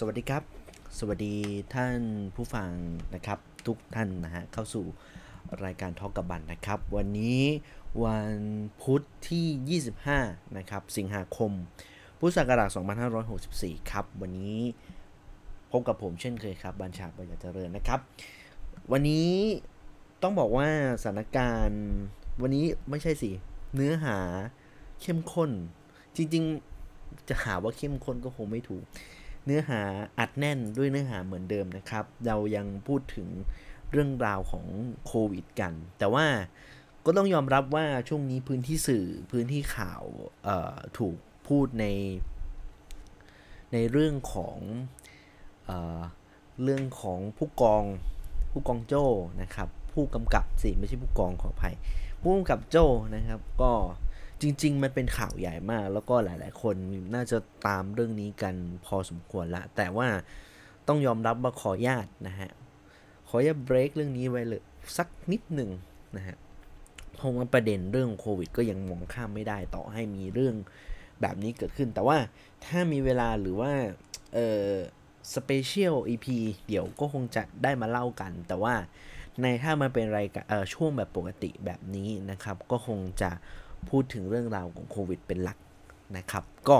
สวัสดีครับ สวัสดีท่านผู้ฟังนะครับทุกท่านนะฮะเข้าสู่รายการทอกกับบันนะครับ วันนี้วันพุธที่ 25 นะครับ สิงหาคม พุทธศักราช 2564 ครับ วันนี้พบกับผมเช่นเคยครับ บัญชาปัญญาเจริญนะครับ วันนี้ต้องบอกว่าสถานการณ์วันนี้ไม่ใช่สิ เนื้อหาเข้มข้น จริง ๆ จะหาว่าเข้มข้นก็คงไม่ถูก เนื้อหาอัดแน่นด้วยเนื้อหาเหมือนเดิมนะครับ เรายังพูดถึงเรื่องราวของโควิดกัน แต่ว่าก็ต้องยอมรับว่าช่วงนี้พื้นที่สื่อพื้นที่ข่าวถูกพูดใน ในเรื่องของเอเรื่องของผู้กองผู้กองโจ้นะครับ ผู้กำกับสิไม่ใช่ผู้กองขออภัย ผู้กำกับโจ้นะครับก็ จริง ๆ มันเป็นข่าวใหญ่มาก แล้วก็หลาย ๆ คนน่าจะตามเรื่องนี้กันพอสมควรละ แต่ว่าต้องยอมรับว่าขอญาตนะฮะ ขออย่าเบรกเรื่องนี้ไว้เลยสักนิดหนึ่งนะฮะ เพราะว่าประเด็นเรื่องโควิด ก็ยังมองข้ามไม่ได้ต่อให้มีเรื่องแบบนี้เกิดขึ้น แต่ว่าถ้ามีเวลาหรือว่า เออสเปเชียลอีพีเดี๋ยวก็คงจะได้มาเล่ากัน แต่ว่าในถ้ามันเป็นรายการช่วงแบบปกติแบบนี้นะครับ ก็คงจะ พูดถึงเรื่องราวของโควิดเป็นหลักนะครับ ก็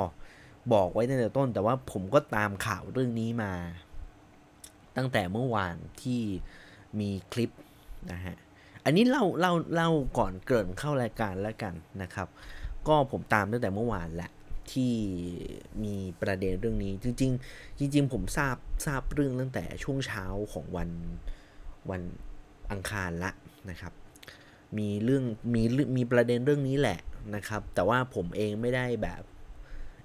บอกไว้ตั้งแต่ต้น แต่ว่าผมก็ตามข่าวเรื่องนี้มา ตั้งแต่เมื่อวานที่มีคลิปนะฮะอันนี้เล่าเล่าเล่าก่อนเกินเข้ารายการแล้วกันนะครับ ก็ผมตามตั้งแต่เมื่อวานแหละที่มีประเด็นเรื่องนี้จริง ๆ จริง ๆ ผมทราบทราบเรื่องตั้งแต่ช่วงเช้าของวันวันอังคารละนะครับ มีเรื่องมีมีประเด็นเรื่องนี้แหละนะครับ แต่ว่าผมเองไม่ได้แบบ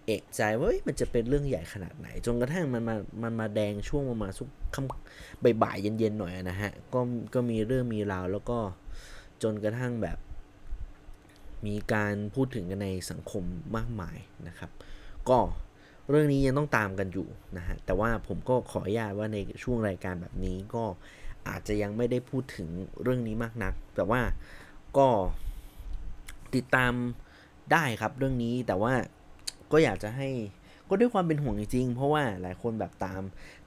เอกใจว่ามันจะเป็นเรื่องใหญ่ขนาดไหน จนกระทั่งมันมามันมาแดงช่วงประมาณสุกค่ำบ่ายเย็นๆหน่อยนะฮะก็ก็มีเรื่องมีราวแล้วก็จนกระทั่งแบบ มีการพูดถึงกันในสังคมมากมายนะครับ ก็เรื่องนี้ยังต้องตามกันอยู่นะฮะแต่ว่าผมก็ขออนุญาตว่าในช่วงรายการแบบนี้ก็ อาจจะยังไม่ได้พูดถึงเรื่องนี้มากนัก แต่ว่าก็ติดตามได้ครับเรื่องนี้แต่ว่าก็อยากจะให้ก็ด้วยความเป็นห่วงจริง เพราะว่าหลายคนแบบตาม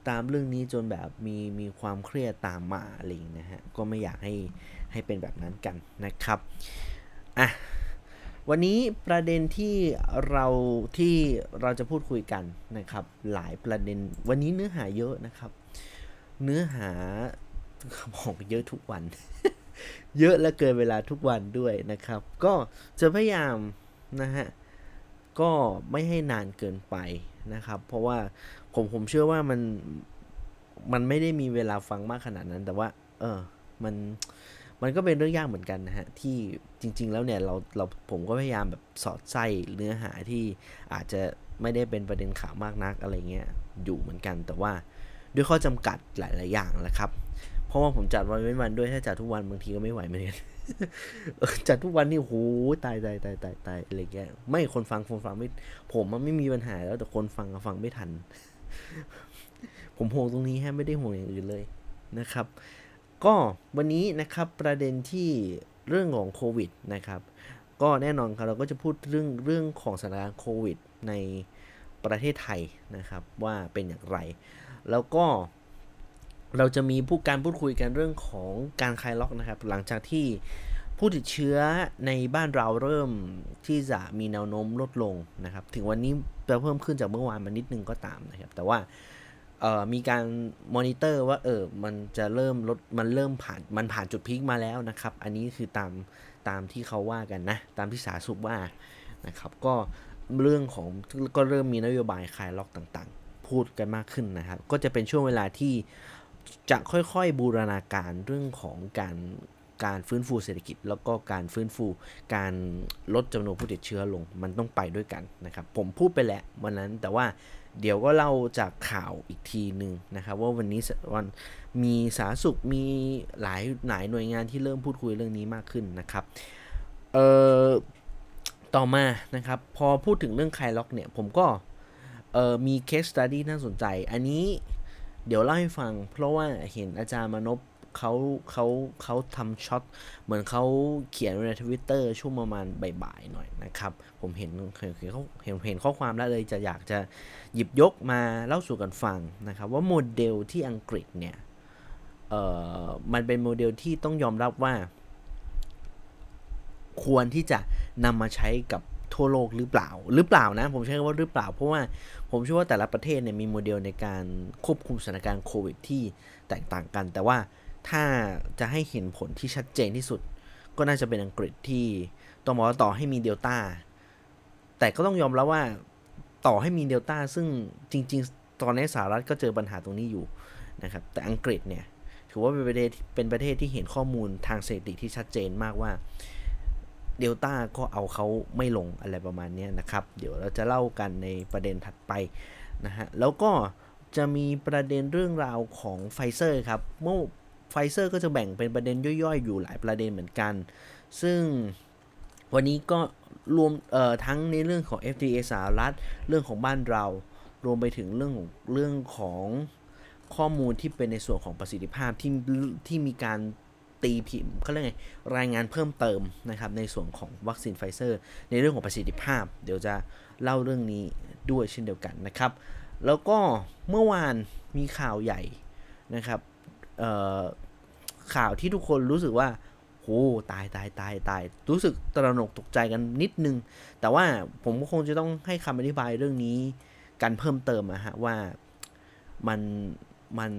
ตามเรื่องนี้จนแบบมีมีความเครียดตามมาอะไรอย่างนะฮะก็ไม่อยากให้ให้เป็นแบบนั้นกันนะครับอะวันนี้ประเด็นที่เราที่เราจะพูดคุยกันนะครับ หลายประเด็นวันนี้เนื้อหาเยอะนะครับ เนื้อหา บอกเยอะทุกวัน เยอะและเกินเวลาทุกวันด้วยนะครับ ก็จะพยายามนะฮะก็ไม่ให้นานเกินไปนะครับ เพราะว่าผมผมเชื่อว่ามันมันไม่ได้มีเวลาฟังมากขนาดนั้น แต่ว่า เออมันมันก็เป็นเรื่องยากเหมือนกันนะฮะ ที่จริง ๆ แล้วเนี่ยเราเราผมก็พยายามแบบสอดไส้เนื้อหาที่อาจจะไม่ได้เป็นประเด็นข่าวมากนักอะไรเงี้ยอยู่เหมือนกัน แต่ว่าด้วยข้อจำกัดหลาย ๆ อย่างนะครับ เพราะว่าผมจัดวันเว้นวันด้วยถ้าจัดทุกวันบางทีก็ไม่ไหวเหมือนกันจัดทุกวันนี่โหตายตายตายตายตายอะไรแกไม่คนฟังคนฟังไม่ ผมมันไม่มีปัญหาแล้วแต่คนฟังฟังไม่ทัน ผมห่วงตรงนี้แฮไม่ได้ห่วงอย่างอื่นเลยนะครับ ก็วันนี้นะครับประเด็นที่เรื่องของโควิดนะครับ ก็แน่นอนครับเราก็จะพูดเรื่องเรื่องของสถานการณ์โควิดในประเทศไทยนะครับ ว่าเป็นอย่างไร แล้วก็ เราจะมีผู้การพูดคุยกันเรื่องของการคลายล็อกนะครับ หลังจากที่ผู้ติดเชื้อในบ้านเราเริ่มที่จะมีแนวโน้มลดลงนะครับ ถึงวันนี้จะเพิ่มขึ้นจากเมื่อวานมานิดนึงก็ตามนะครับ แต่ว่ามีการมอนิเตอร์ว่าเออมันจะเริ่มลดมันเริ่มผ่านมันผ่านจุดพีคมาแล้วนะครับ อันนี้คือตามตามที่เขาว่ากันนะ ตามที่สาสุขว่านะครับ ก็เรื่องของก็เริ่มมีนโยบายคลายล็อกต่างๆ พูดกันมากขึ้นนะครับ ก็จะเป็นช่วงเวลาที่ จะค่อยๆบูรณาการเรื่องของการการฟื้นฟูเศรษฐกิจ แล้วก็การฟื้นฟูการลดจำนวนผู้ติดเชื้อลง มันต้องไปด้วยกันนะครับ ผมพูดไปแล้ววันนั้นแต่ว่าเดี๋ยวก็เล่าจากข่าวอีกทีหนึ่งนะครับ ว่าวันนี้วันมีสาธารณสุขมีหลายหลายหน่วยงานที่เริ่มพูดคุยเรื่องนี้มากขึ้นนะครับเอ่อต่อมานะครับพอพูดถึงเรื่องคลายล็อกเนี่ยผมก็เอ่อมีเคสตัดดี้น่าสนใจ อันนี้ เดี๋ยวเล่าให้ฟัง เพราะว่าเห็นอาจารย์มนพเขาเขาเขาทำช็อตเหมือนเขาเขียนในทวิตเตอร์ช่วงประมาณบ่ายๆหน่อยนะครับ ผมเห็นเห็นเขาเห็นเห็นข้อความแล้วเลยจะอยากจะหยิบยกมาเล่าสู่กันฟังนะครับ ว่าโมเดลที่อังกฤษเนี่ยเอ่อมันเป็นโมเดลที่ต้องยอมรับว่า ควรที่จะนำมาใช้กับทั่วโลกหรือเปล่า หรือเปล่านะ ผมใช้คำว่าหรือเปล่า เพราะว่า ผมเชื่อว่าแต่ละประเทศเนี่ยมีโมเดลในการควบคุมสถานการณ์โควิดที่แตกต่างกัน แต่ว่าถ้าจะให้เห็นผลที่ชัดเจนที่สุด ก็น่าจะเป็นอังกฤษที่ต้องบอกว่าต่อให้มีเดลต้าแต่ก็ต้องยอมรับว่าต่อให้มีเดลต้าซึ่งจริง ๆ ตอนนี้สหรัฐก็เจอปัญหาตรงนี้อยู่นะครับ แต่อังกฤษเนี่ยถือว่าเป็นประเทศเป็นประเทศที่เห็นข้อมูลทางสถิติที่ชัดเจนมากว่า เดลต้าก็เอาเขาไม่ลงอะไรประมาณนี้นะครับ เดี๋ยวเราจะเล่ากันในประเด็นถัดไปนะฮะแล้วก็จะมีประเด็นเรื่องราวของไฟเซอร์ครับเมื่อไฟเซอร์ก็จะแบ่งเป็นประเด็นย่อยๆ อยู่หลายประเด็นเหมือนกัน ซึ่งวันนี้ก็รวมเอ่อทั้งในเรื่องของ FDA สหรัฐเรื่องของบ้านเรา รวมไปถึงเรื่องของเรื่องของข้อมูลที่เป็นในส่วนของประสิทธิภาพที่ที่มีการ ตีพิมพ์เขาเรียกไงรายงานเพิ่มเติมนะครับในส่วนของวัคซีนไฟเซอร์ ในเรื่องของประสิทธิภาพ เดี๋ยวจะเล่าเรื่องนี้ด้วยเช่นเดียวกันนะครับ แล้วก็เมื่อวานมีข่าวใหญ่นะครับข่าวที่ทุกคนรู้สึกว่าโอ้ตายตายตายตายรู้สึกตระหนกตกใจกันนิดนึง แต่ว่าผมก็คงจะต้องให้คำอธิบายเรื่องนี้กันเพิ่มเติมอะฮะว่ามันมัน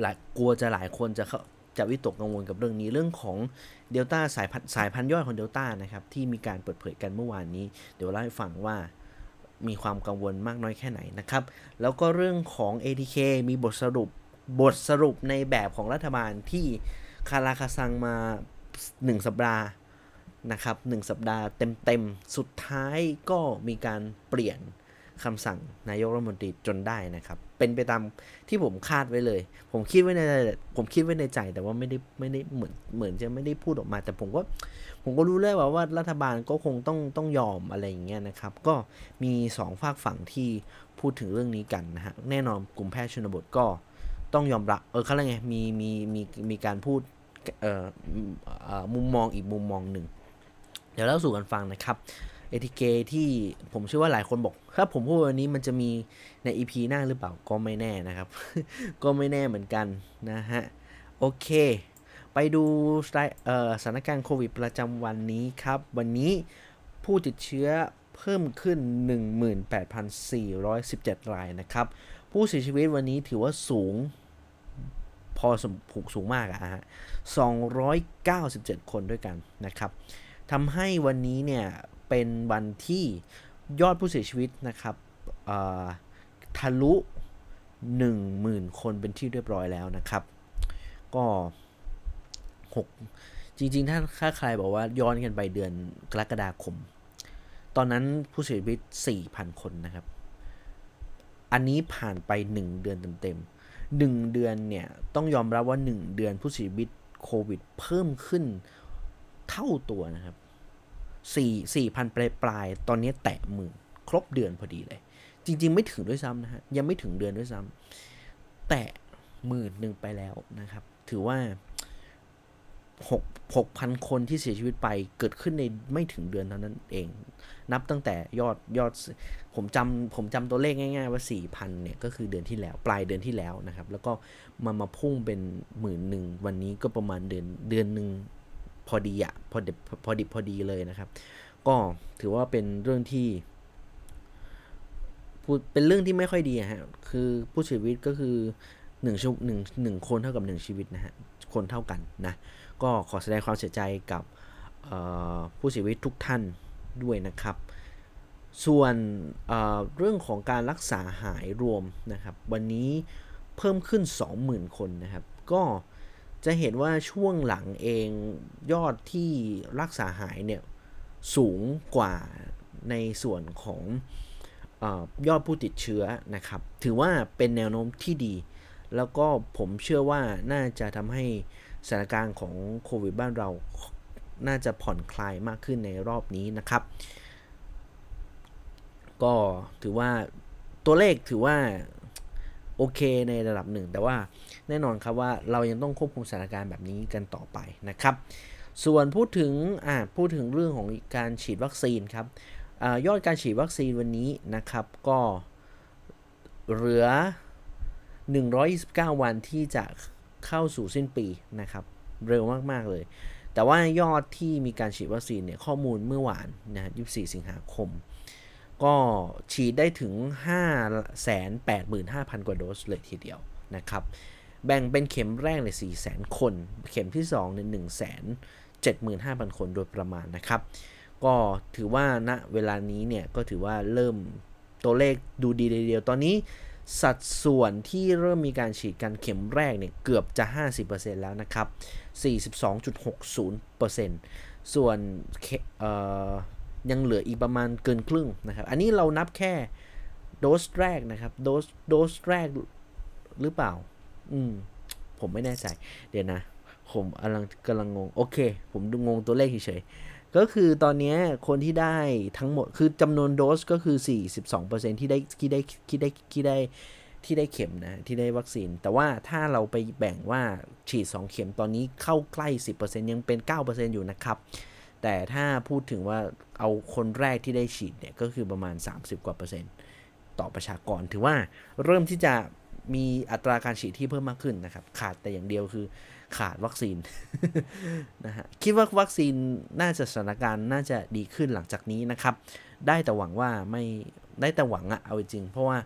หลายกลัวจะหลายคนจะ จะวิตกกังวลกับเรื่องนี้เรื่องของเดลต้าสายพันสายพันธุ์ย่อยของเดลต้านะครับที่มีการเปิดเผยกันเมื่อวานนี้ เดี๋ยวเล่าให้ฟังว่ามีความกังวลมากน้อยแค่ไหนนะครับ แล้วก็เรื่องของ ATK มีบทสรุปบทสรุปในแบบของรัฐบาลที่คาราคาซังมา 1 สัปดาห์นะครับ1สัปดาห์เต็มๆ สุดท้ายก็มีการเปลี่ยน คำสั่งนายกรัฐมนตรีจนได้นะครับ เป็นไปตามที่ผมคาดไว้เลย ผมคิดไว้ในผมคิดไว้ในใจแต่ว่าไม่ได้ไม่ได้เหมือนเหมือนจะไม่ได้พูดออกมา แต่ผมก็ผมก็รู้เลยว่าว่ารัฐบาลก็คงต้องต้องยอมอะไรอย่างเงี้ยนะครับ ก็มี2ฝากฝั่งที่พูดถึงเรื่องนี้กันนะฮะแน่นอนกลุ่มแพทย์ชนบทก็ต้องยอมรับเออเขาเรียกไงมีมีมีมีการพูดเอ่อมุมมองอีกมุมมองหนึ่ง เดี๋ยวเล่าสู่กันฟังนะครับ เอทีเกที่ผมเชื่อว่าหลายคนบอกถ้าผมพูดวันนี้มันจะมีใน EP หน้าหรือเปล่าก็ไม่แน่นะครับ ก็ไม่แน่เหมือนกันนะฮะ โอเค ไปดูสถานการณ์โควิดประจำวันนี้ครับ วันนี้ผู้ติดเชื้อเพิ่มขึ้น 18,417 รายนะครับ ผู้เสียชีวิตวันนี้ถือว่าสูงพอสมผูกสูงมากอะฮะ297 คนด้วยกันนะครับทำให้วันนี้เนี่ย เป็นวันที่ยอดผู้เสียชีวิตนะครับทะลุ 10,000 คนเป็นที่เรียบร้อยแล้วนะครับ ก็ 6 จริงๆ ถ้าถ้าใครบอกว่าย้อนกันไปเดือนกรกฎาคม ตอนนั้นผู้เสียชีวิต 4,000 คนนะครับ อันนี้ผ่านไป 1 เดือนเต็มๆ1เดือนเนี่ย ต้องยอมรับว่า 1 เดือนผู้เสียชีวิตโควิดเพิ่มขึ้นเท่าตัวนะครับ สี่สี่พันปลายปลายตอนนี้แตะหมื่นครบเดือนพอดีเลย จริง ๆ ไม่ถึงด้วยซ้ำนะฮะยังไม่ถึงเดือนด้วยซ้ำแตะหมื่นหนึ่งไปแล้วนะครับ ถือว่าหกหกพันคนที่เสียชีวิตไปเกิดขึ้นในไม่ถึงเดือนเท่านั้นเอง นับตั้งแต่ยอดยอดผมจำผมจำตัวเลขง่าย ๆ ว่า4ี่พันเนี่ย ก็คือเดือนที่แล้ว ปลายเดือนที่แล้วนะครับ แล้วก็มามาพุ่งเป็นหมื่นหนึ่งวันนี้ก็ประมาณเดือนเดือนหนึ่ง พอดีอะพอดิพอดิพอดีเลยนะครับ ก็ถือว่าเป็นเรื่องที่พูดเป็นเรื่องที่ไม่ค่อยดีฮะคือผู้เสียชีวิตก็คือหนึ่งชหนึ่งหนึ่งคนเท่ากับหนึ่งชีวิตนะฮะคนเท่ากันนะก็ขอแสดงความเสียใจกับผู้เสียชีวิตทุกท่านด้วยนะครับ ส่วนเเรื่องของการรักษาหายรวมนะครับ วันนี้เพิ่มขึ้น 20,000 คนนะครับ ก็ จะเห็นว่าช่วงหลังเองยอดที่รักษาหายเนี่ยสูงกว่าในส่วนของอยอดผู้ติดเชื้อนะครับ ถือว่าเป็นแนวโน้มที่ดี แล้วก็ผมเชื่อว่าน่าจะทำให้สถานการณ์ของโควิดบ้านเราน่าจะผ่อนคลายมากขึ้นในรอบนี้นะครับ ก็ถือว่าตัวเลขถือว่า โอเคในระดับหนึ่ง แต่ว่าแน่นอนครับว่าเรายังต้องควบคุมสถานการณ์แบบนี้กันต่อไปนะครับ ส่วนพูดถึงอ่าพูดถึงเรื่องของการฉีดวัคซีนครับอยอดการฉีดวัคซีนวันนี้นะครับก็เหลือ 129 วันที่จะเข้าสู่สิ้นปีนะครับเร็วมากๆเลย แต่ว่ายอดที่มีการฉีดวัคซีนเนี่ยข้อมูลเมื่อวานนะ24 สิงหาคม ก็ฉีดได้ถึง 585,000 กว่าโดสเลยทีเดียวนะครับ แบ่งเป็นเข็มแรกใน400,000 คน เข็มที่2ใน175,000 คนโดยประมาณนะครับ ก็ถือว่าณเวลานี้เนี่ย ก็ถือว่าเริ่มตัวเลขดูดีเดียว ตอนนี้สัดส่วนที่เริ่มมีการฉีดกันเข็มแรกเนี่ยเกือบจะ 50%แล้วนะครับ 42.60%ส่วนเยังเหลืออีกประมาณเกินครึ่งนะครับ อันนี้เรานับแค่โดสแรกนะครับโดสโดสแรกหรือเปล่า อืม ผมไม่แน่ใจ เดี๋ยวนะ ผมกำลังกำลังงง โอเค ผมดูงงตัวเลขเฉยก็คือตอนนี้คนที่ได้ทั้งหมด คือจำนวนโดสก็คือ 42%ที่ได้ที่ได้ที่ได้ที่ได้ที่ได้เข็มนะ ที่ได้วัคซีน แต่ว่าถ้าเราไปแบ่งว่าฉีด 2 เข็มตอนนี้เข้าใกล้ 10%ยังเป็น 9%อยู่นะครับ แต่ถ้าพูดถึงว่าเอาคนแรกที่ได้ฉีดเนี่ยก็คือประมาณ 30 กว่าเปอร์เซ็นต์ต่อประชากร ถือว่าเริ่มที่จะมีอัตราการฉีดที่เพิ่มมากขึ้นนะครับ ขาดแต่อย่างเดียวคือขาดวัคซีนนะฮะคิดว่าวัคซีนน่าจะสถานการณ์น่าจะดีขึ้นหลังจากนี้นะครับ ได้แต่หวังว่าไม่ได้แต่หวังอะเอาจริง เพราะว่า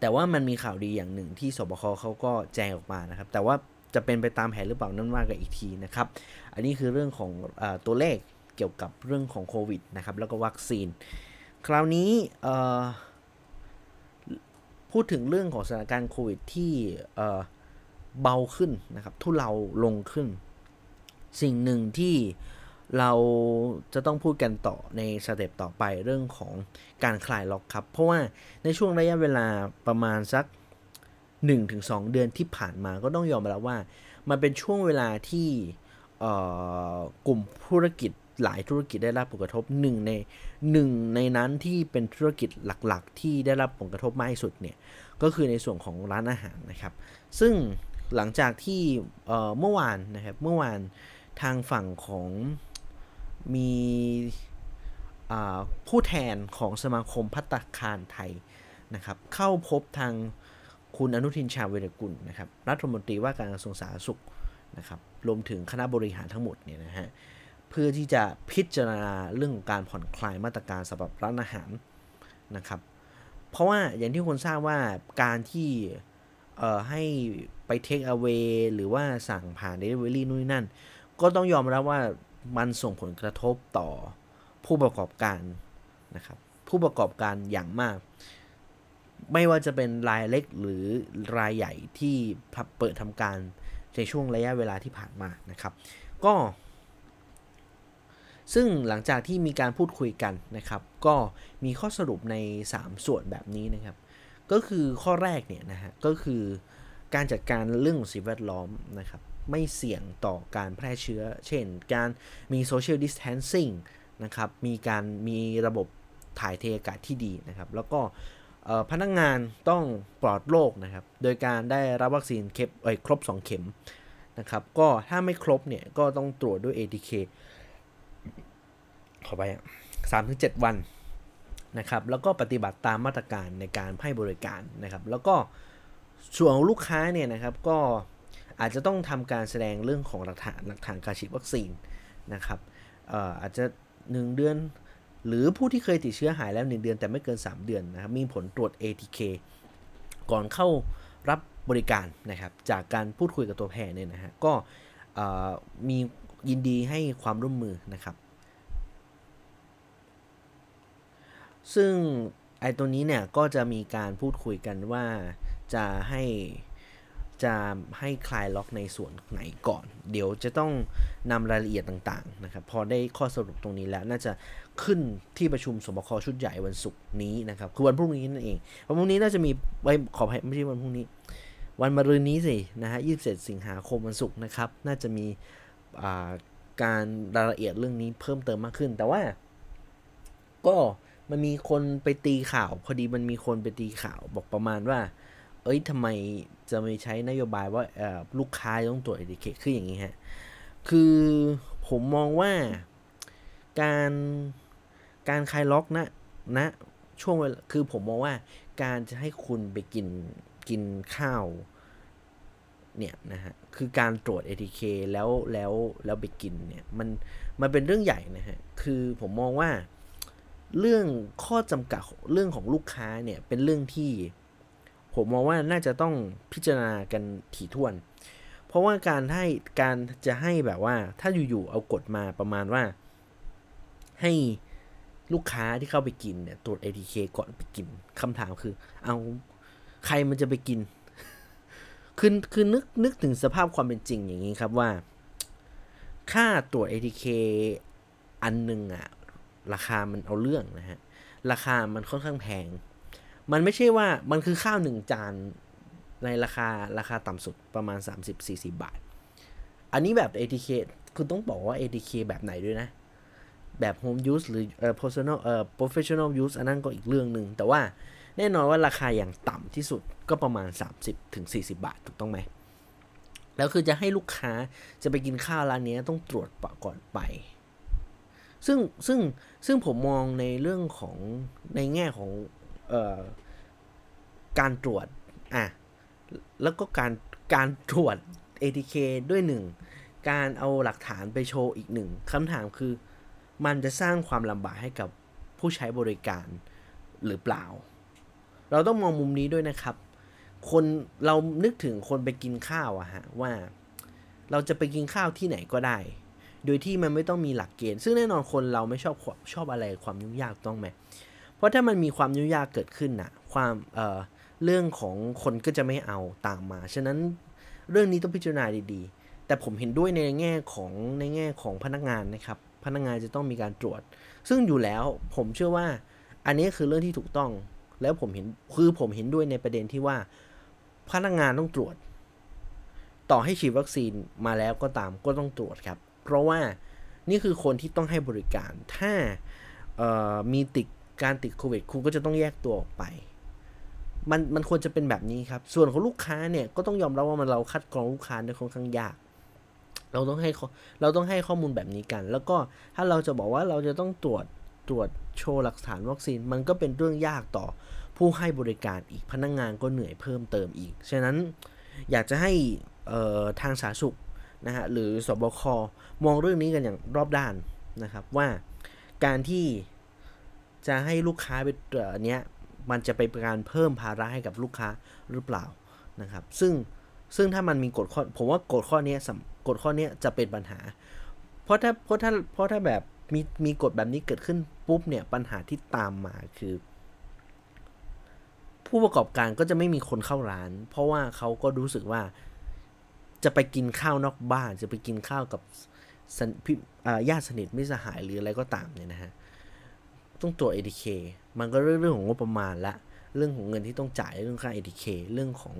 แต่ว่ามันมีข่าวดีอย่างหนึ่งที่สบคเขาก็แจ้งออกมานะครับ แต่ว่า จะเป็นไปตามแผนหรือเปล่านั่นว่ากันอีกทีนะครับ อันนี้คือเรื่องของอตัวเลขเกี่ยวกับเรื่องของโควิดนะครับแล้วก็วัคซีน คราวนี้พูดถึงเรื่องของสถานการณ์โควิดที่เบาขึ้นนะครับทุเลาลงขึ้น สิ่งหนึ่งที่เราจะต้องพูดกันต่อในสเต็ปต่อไปเรื่องของการคลายล็อกครับ เพราะว่าในช่วงระยะเวลาประมาณสัก 1-2 เดือนที่ผ่านมาก็ต้องยอมรับว่า มันเป็นช่วงเวลาที่กลุ่มธุรกิจหลายธุรกิจได้รับผลกระทบหนึ่งในหนึ่งในนั้นที่เป็นธุรกิจหลักๆ ที่ได้รับผลกระทบมากที่สุดเนี่ยก็คือในส่วนของร้านอาหารนะครับ ซึ่งหลังจากที่เมื่อวานนะครับเมื่อวานทางฝั่งของมีผู้แทนของสมาคมพัตคารไทยนะครับ เข้าพบทาง คุณอนุทินชาญวิรกุลนะครับรัฐมนตรีว่าการกระทรวงสาธารณสุขนะครับรวมถึงคณะบริหารทั้งหมดเนี่ยนะฮะเพื่อที่จะพิจารณาเรื่องของการผ่อนคลายมาตรการสำหรับร้านอาหารนะครับ เพราะว่าอย่างที่คนทราบว่าการที่เอ่อให้ไปเทคเอาไว้หรือว่าสั่งผ่านเดลิเวอรี่นู่นนั่น ก็ต้องยอมรับว่ามันส่งผลกระทบต่อผู้ประกอบการนะครับผู้ประกอบการอย่างมาก ไม่ว่าจะเป็นรายเล็กหรือรายใหญ่ที่เปิดทำการในช่วงระยะเวลาที่ผ่านมานะครับ ก็ ซึ่งหลังจากที่มีการพูดคุยกันนะครับ ก็มีข้อสรุปใน 3 ส่วนแบบนี้นะครับ ก็คือข้อแรกเนี่ยนะฮะก็คือการจัดการเรื่องสิ่งแวดล้อมนะครับ ไม่เสี่ยงต่อการแพร่เชื้อ เช่น การมีโซเชียลดิส t ทนซิ่งนะครับ มีการมีระบบถ่ายเทอากาศที่ดีนะครับ แล้วก็ พนักงานต้องปลอดโรคนะครับ โดยการได้รับวัคซีนครบเอ้ยครบ 2 เข็มนะครับ ก็ถ้าไม่ครบเนี่ยก็ต้องตรวจด้วย ATK ขอไปสามถึงเจ็ดวันนะครับ แล้วก็ปฏิบัติตามมาตรการในการให้บริการนะครับ แล้วก็ส่วนลูกค้าเนี่ยนะครับก็อาจจะต้องทำการแสดงเรื่องของหลักฐานหลักฐานการฉีดวัคซีนนะครับอาจจะ 1 เดือน หรือผู้ที่เคยติดเชื้อหายแล้ว 1 เดือนแต่ไม่เกิน 3 เดือนนะครับมีผลตรวจ ATK ก่อนเข้ารับบริการนะครับจากการพูดคุยกับตัวแพทย์เนี่ยนะฮะก็มียินดีให้ความร่วมมือนะครับ ซึ่งไอ้ตัวนี้เนี่ยก็จะมีการพูดคุยกันว่าจะให้จะให้คลายล็อกในส่วนไหนก่อน เดี๋ยวจะต้องนำรายละเอียดต่างๆนะครับ พอได้ข้อสรุปตรงนี้แล้วน่าจะ ขึ้นที่ประชุมสมคชุดใหญ่วันศุกร์นี้นะครับ คือวันพรุ่งนี้นั่นเอง วันพรุ่งนี้น่าจะมีไว้ขอไม่ใช่วันพรุ่งนี้ วันมะรืนนี้สินะฮะยี่สิบเสิงหาคมวันศุกร์นะครับ น่าจะมีการรายละเอียดเรื่องนี้เพิ่มเติมมากขึ้น แต่ว่า ก็มันมีคนไปตีข่าว พอดีมันมีคนไปตีข่าวบอกประมาณว่า เอ้ยทำไมจะไม่ใช้นโยบายว่าลูกค้าต้องตรวจ ATK คืออย่างนี้ฮะ คือผมมองว่าการ การคลายล็อกนะนะช่วงเวลาคือผมมองว่าการจะให้คุณไปกินกินข้าวเนี่ยนะฮะคือการตรวจ ATK แล้วแล้วแล้วไปกินเนี่ยมันมันเป็นเรื่องใหญ่นะฮะคือผมมองว่าเรื่องข้อจำกัดเรื่องของลูกค้าเนี่ยเป็นเรื่องที่ ผมมองว่าน่าจะต้องพิจารณากันถี่ถ้วน เพราะว่าการให้การจะให้แบบว่าถ้าอยู่ๆเอากฎมาประมาณว่า ให้ ลูกค้าที่เข้าไปกินเนี่ยตรวจ ATK ก่อนไปกินคำถามคือ เอาใครมันจะไปกิน คือคือนึกนึกถึงสภาพความเป็นจริงอย่างนี้ครับว่า ค่าตรวจ ATK อันหนึ่งอะราคามันเอาเรื่องนะฮะ ราคามันค่อนข้างแพง มันไม่ใช่ว่ามันคือข้าวหนึ่งจานในราคาราคาต่ำสุดประมาณ 30-40 บาท อันนี้แบบ ATK คุณต้องบอกว่า ATK แบบไหนด้วยนะ แบบ home use หรือเอ่อ personal เอ่อ professional use อันนั้นก็อีกเรื่องหนึ่ง แต่ว่าแน่นอนว่าราคาอย่างต่ำที่สุดก็ประมาณ 30ถึงบาท ถูกต้องไหม แล้วคือจะให้ลูกค้าจะไปกินข้าวร้านนี้ต้องตรวจปก่อนไป ซึ่งซึ่งซึ่งผมมองในเรื่องของในแง่ของเออการตรวจอะแล้วก็การการตรวจ ATK ด้วยหนึ่งการเอาหลักฐานไปโชว์อีกหนึ่งคำถามคือ มันจะสร้างความลำบากให้กับผู้ใช้บริการหรือเปล่า เราต้องมองมุมนี้ด้วยนะครับ คนเรานึกถึงคนไปกินข้าวอะฮะว่า เราจะไปกินข้าวที่ไหนก็ได้ โดยที่มันไม่ต้องมีหลักเกณฑ์ ซึ่งแน่นอนคนเราไม่ชอบชอบอะไรความยุ่งยากต้องไหมเพราะถ้ามันมีความยุ่งยากเกิดขึ้นนะความเอ่อเรื่องของคนก็จะไม่เอาตามมา ฉะนั้นเรื่องนี้ต้องพิจารณาดีๆ แต่ผมเห็นด้วยในแง่ของในแง่ของพนักงานนะครับ พนักงานจะต้องมีการตรวจ ซึ่งอยู่แล้วผมเชื่อว่าอันนี้คือเรื่องที่ถูกต้อง แล้วผมเห็นคือผมเห็นด้วยในประเด็นที่ว่าพนักงานต้องตรวจ ต่อให้ฉีดวัคซีนมาแล้วก็ตามก็ต้องตรวจครับ เพราะว่านี่คือคนที่ต้องให้บริการ ถ้ามีติดการติดโควิดคุณก็จะต้องแยกตัวออกไป มันมันควรจะเป็นแบบนี้ครับ ส่วนของลูกค้าเนี่ยก็ต้องยอมรับว่ามันเราคัดกรองลูกค้าได้ค่อนข้างยาก เราต้องให้เราต้องให้ข้อมูลแบบนี้กัน แล้วก็ถ้าเราจะบอกว่าเราจะต้องตรวจตรวจโชว์หลักฐานวัคซีนมันก็เป็นเรื่องยากต่อผู้ให้บริการอีกพนักงงานก็เหนื่อยเพิ่มเติมอีก ฉะนั้นอยากจะให้ทางสาธารณสุขนะฮะหรือสบคมองเรื่องนี้กันอย่างรอบด้านนะครับว่าการที่จะให้ลูกค้าเป็นเนี้ยมันจะไปเป็นการเพิ่มภาระให้กับลูกค้าหรือเปล่านะครับ ซึ่ง ซึ่งถ้ามันมีกฎข้อผมว่ากฎข้อนี้กฎข้อนี้จะเป็นปัญหา เพราะถ้าเพราะถ้าเพราะถ้าแบบมีมีกฎแบบนี้เกิดขึ้นปุ๊บเนี่ยปัญหาที่ตามมาคือ ผู้ประกอบการก็จะไม่มีคนเข้าร้าน เพราะว่าเขาก็รู้สึกว่า จะไปกินข้าวนอกบ้าน จะไปกินข้าวกับญาติสนิทไม่สหายหรืออะไรก็ตามเนี่ยนะฮะต้องตรวจ ATK มันก็เรื่องของงบประมาณละ เรื่องของเงินที่ต้องจ่ายเรื่องค่า ATK เรื่องของ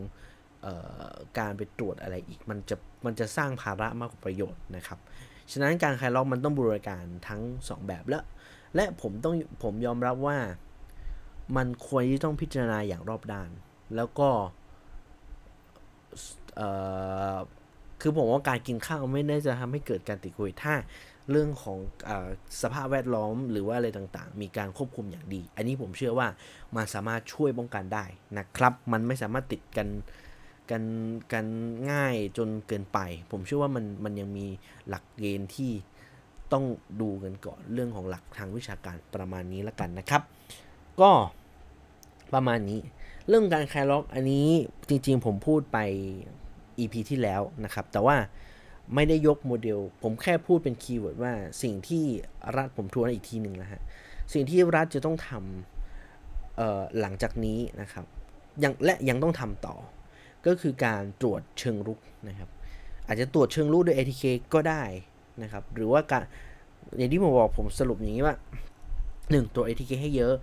การไปตรวจอะไรอีก มันจะมันจะสร้างภาระมากกว่าประโยชน์นะครับ ฉะนั้นการคลายล็อกมันต้องบริการทั้ง 2 แบบและและผมต้องผมยอมรับว่ามันควรที่ต้องพิจารณาอย่างรอบด้าน แล้วก็คือผมว่าการกินข้าวไม่ได้จะทำให้เกิดการติดโควิดถ้าเรื่องของอสภาพแวดล้อมหรือว่าอะไรต่างๆ มีการควบคุมอย่างดี อันนี้ผมเชื่อว่ามันสามารถช่วยป้องกันได้นะครับ มันไม่สามารถติดกัน กันกันง่ายจนเกินไป ผมเชื่อว่ามันมันยังมีหลักเกณฑ์ที่ต้องดูกันก่อนเรื่องของหลักทางวิชาการประมาณนี้แล้วกันนะครับ ก็ประมาณนี้ เรื่องการคลายล็อกอันนี้จริงๆ ผมพูดไป EP ที่แล้วนะครับ แต่ว่าไม่ได้ยกโมเดล ผมแค่พูดเป็น keyword ว่าสิ่งที่รัฐผมทวนอีกทีหนึ่งนะฮะสิ่งที่รัฐจะต้องทำหลังจากนี้นะครับยังและยังต้องทำต่อ ก็คือการตรวจเชิงรุกนะครับ อาจจะตรวจเชิงรุกด้วย ATK ก็ได้นะครับ หรือว่าการอย่างที่ผมบอกผมสรุปอย่างนี้ว่า 1. ตรวจ ATK ให้เยอะ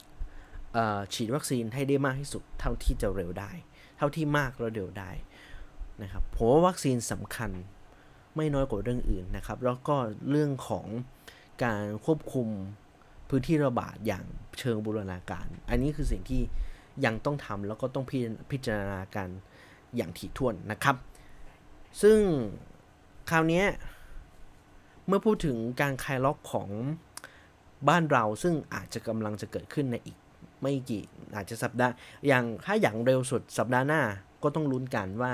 2. ฉีดวัคซีนให้ได้มากที่สุดเท่าที่จะเร็วได้ เท่าที่มากแล้วเร็วได้นะครับผมว่าวัคซีนสำคัญไม่น้อยกว่าเรื่องอื่นนะครับ แล้วก็เรื่องของการควบคุมพื้นที่ระบาดอย่างเชิงบูรณาการ อันนี้คือสิ่งที่ ยังต้องทำแล้วก็ต้องพิจารณากันอย่างถี่ถ้วนนะครับ ซึ่งคราวนี้เมื่อพูดถึงการคลายล็อกของบ้านเราซึ่งอาจจะกำลังจะเกิดขึ้นในอีกไม่กี่อาจจะสัปดาห์อย่างถ้าอย่างเร็วสุดสัปดาห์หน้าก็ต้องลุ้นกันว่า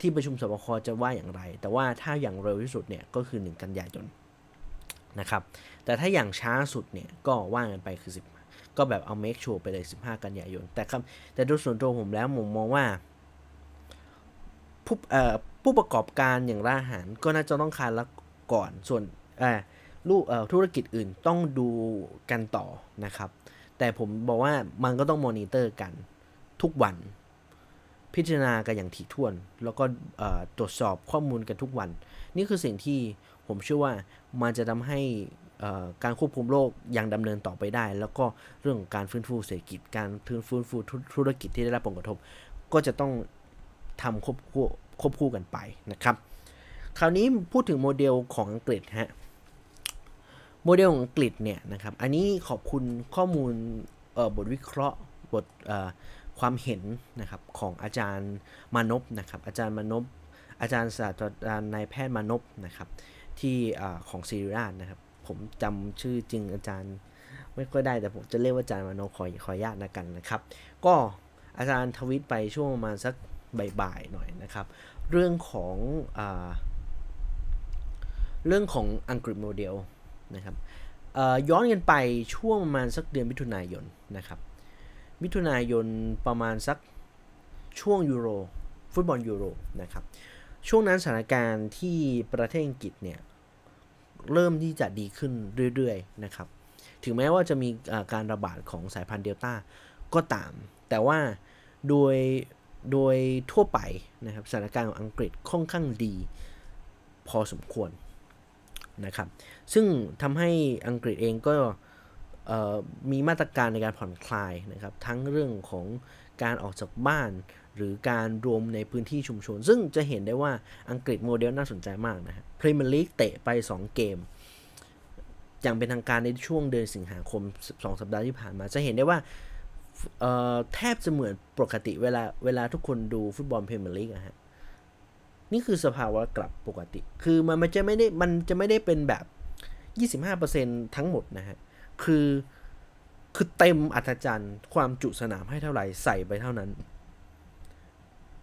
ที่ประชุมสบคจะว่าอย่างไร แต่ว่าถ้าอย่างเร็วที่สุดเนี่ยก็คือ 1 กันยายนนะครับ แต่ถ้าอย่างช้าสุดเนี่ยก็ว่ากันไปคือ10 ก็แบบเอาเมคชัวร์ไปเลย 15 กันยายน แต่ครับแต่โดยส่วนตัวผมแล้วผมมองว่าผู้ผู้ประกอบการอย่างร้านอาหารก็น่าจะต้องคานล้วก่อนส่วนลูกธุรกิจอื่นต้องดูกันต่อนะครับ แต่ผมบอกว่ามันก็ต้องมอนิเตอร์กันทุกวัน พิจารณากันอย่างถี่ถ้วน แล้วก็ตรวจสอบข้อมูลกันทุกวัน นี่คือสิ่งที่ผมเชื่อว่ามันจะทำให้ การควบคุมโรคยังดำเนินต่อไปได้ แล้วก็เรื่องการฟื้นฟูเศรษฐกิจ การฟื้นฟูธุรกิจที่ได้รับผลกระทบ ก็จะต้องทำควบคู่ควบคู่กันไปนะครับ คราวนี้พูดถึงโมเดลของอังกฤษฮะโมเดลของอังกฤษเนี่ยนะครับ อันนี้ขอบคุณข้อมูลบทวิเคราะห์บทความเห็นนะครับของอาจารย์มานพนะครับ อาจารย์มานพอาจารย์ศาสตราจารย์นายแพทย์มานพนะครับที่ของซีรีราชนะครับ ผมจำชื่อจริงอาจารย์ ไม่ค่อยได้แต่ผมจะเรียกว่าอาจารย์มานขอขออนุญาตนะกันนะครับ ก็อาจารย์ทวิตไปช่วงประมาณสักบ่ายๆหน่อยนะครับ เรื่องของอเรื่องของอังกฤษโมเดลนะครับย้อนกันไปช่วงประมาณสักเดือนมิถุนายนนะครับ มิถุนายนประมาณสักช่วงยูโรฟุตบอลยูโรนะครับ ช่วงนั้นสถานการณ์ที่ประเทศอังกฤษเนี่ย เริ่มที่จะดีขึ้นเรื่อยๆนะครับ ถึงแม้ว่าจะมีการระบาดของสายพันธุ์เดลต้าก็ตาม แต่ว่าโดยโดยทั่วไปนะครับสถานการณ์ของอังกฤษค่อนข้างดีพอสมควรนะครับ ซึ่งทำให้อังกฤษเองก็มีมาตรการในการผ่อนคลายนะครับ ทั้งเรื่องของการออกจากบ้าน หรือการรวมในพื้นที่ชุมชน ซึ่งจะเห็นได้ว่าอังกฤษโมเดลน่าสนใจมากนะฮะพรีเมียร์ลีกเตะไป 2 เกม อย่างเป็นทางการในช่วงเดือนสิงหาคม 2 สัปดาห์ที่ผ่านมา จะเห็นได้ว่าแทบจะเหมือนปกติเวลาเวลาทุกคนดูฟุตบอลพรีเมียร์ลีกอะฮะนี่คือสภาวะกลับปกติ คือมันมันจะไม่ได้มันจะไม่ได้เป็นแบบ 25%ทั้งหมดนะฮะ คือคือเต็มอัศจรรย์ ความจุสนามให้เท่าไหร่ใส่ไปเท่านั้น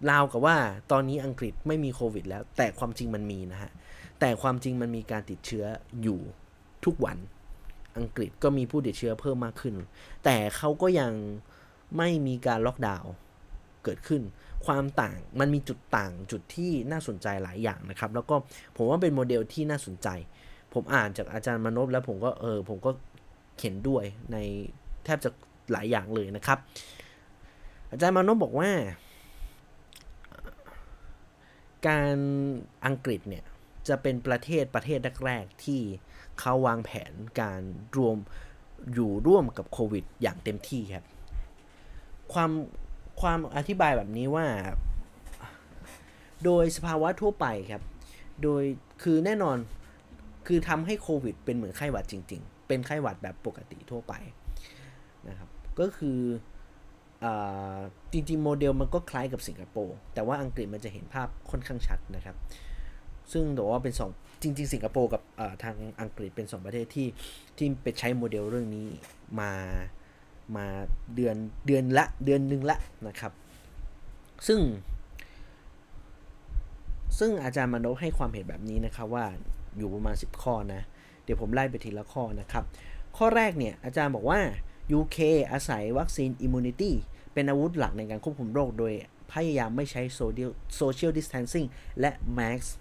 ราวกับว่าตอนนี้อังกฤษไม่มีโควิดแล้ว แต่ความจริงมันมีนะฮะ แต่ความจริงมันมีการติดเชื้ออยู่ทุกวัน อังกฤษก็มีผู้ติดเชื้อเพิ่มมากขึ้น แต่เขาก็ยังไม่มีการล็อกดาวน์เกิดขึ้น ความต่างมันมีจุดต่างจุดที่น่าสนใจหลายอย่างนะครับ แล้วก็ผมว่าเป็นโมเดลที่น่าสนใจ ผมอ่านจากอาจารย์มนพแล้วผมก็เออผมก็เห็นด้วยในแทบจะหลายอย่างเลยนะครับ อาจารย์มนพบอกว่า การอังกฤษเนี่ยจะเป็นประเทศประเทศแรกๆที่เขาวางแผนการรวมอยู่ร่วมกับโควิด อย่างเต็มที่ครับ ความความอธิบายแบบนี้ว่า โดยสภาวะทั่วไปครับ โดยคือแน่นอนคือทำให้โควิด เป็นเหมือนไข้หวัดจริง ๆ เป็นไข้หวัดแบบปกติทั่วไปนะครับ ก็คือ จริงๆ โมเดลมันก็คล้ายกับสิงคโปร์แต่ว่าอังกฤษมันจะเห็นภาพค่อนข้างชัดนะครับ ซึ่งแต่ว่าเป็นสองจริง ๆ สิงคโปร์กับทางอังกฤษเป็น 2 ประเทศที่ที่ไปใช้โมเดลเรื่องนี้มามาเดือนเดือนละเดือนหนึ่งละนะครับ ซึ่ง ซึ่งอาจารย์มโนให้ความเห็นแบบนี้นะครับว่าอยู่ประมาณ 10 ข้อนะ เดี๋ยวผมไล่ไปทีละข้อนะครับ ข้อแรกเนี่ยอาจารย์บอกว่า UK อาศัย vaccine immunity เป็นอาวุธหลักในการควบคุมโรคโดยพยายามไม่ใช้ social distancingและแม็กซ์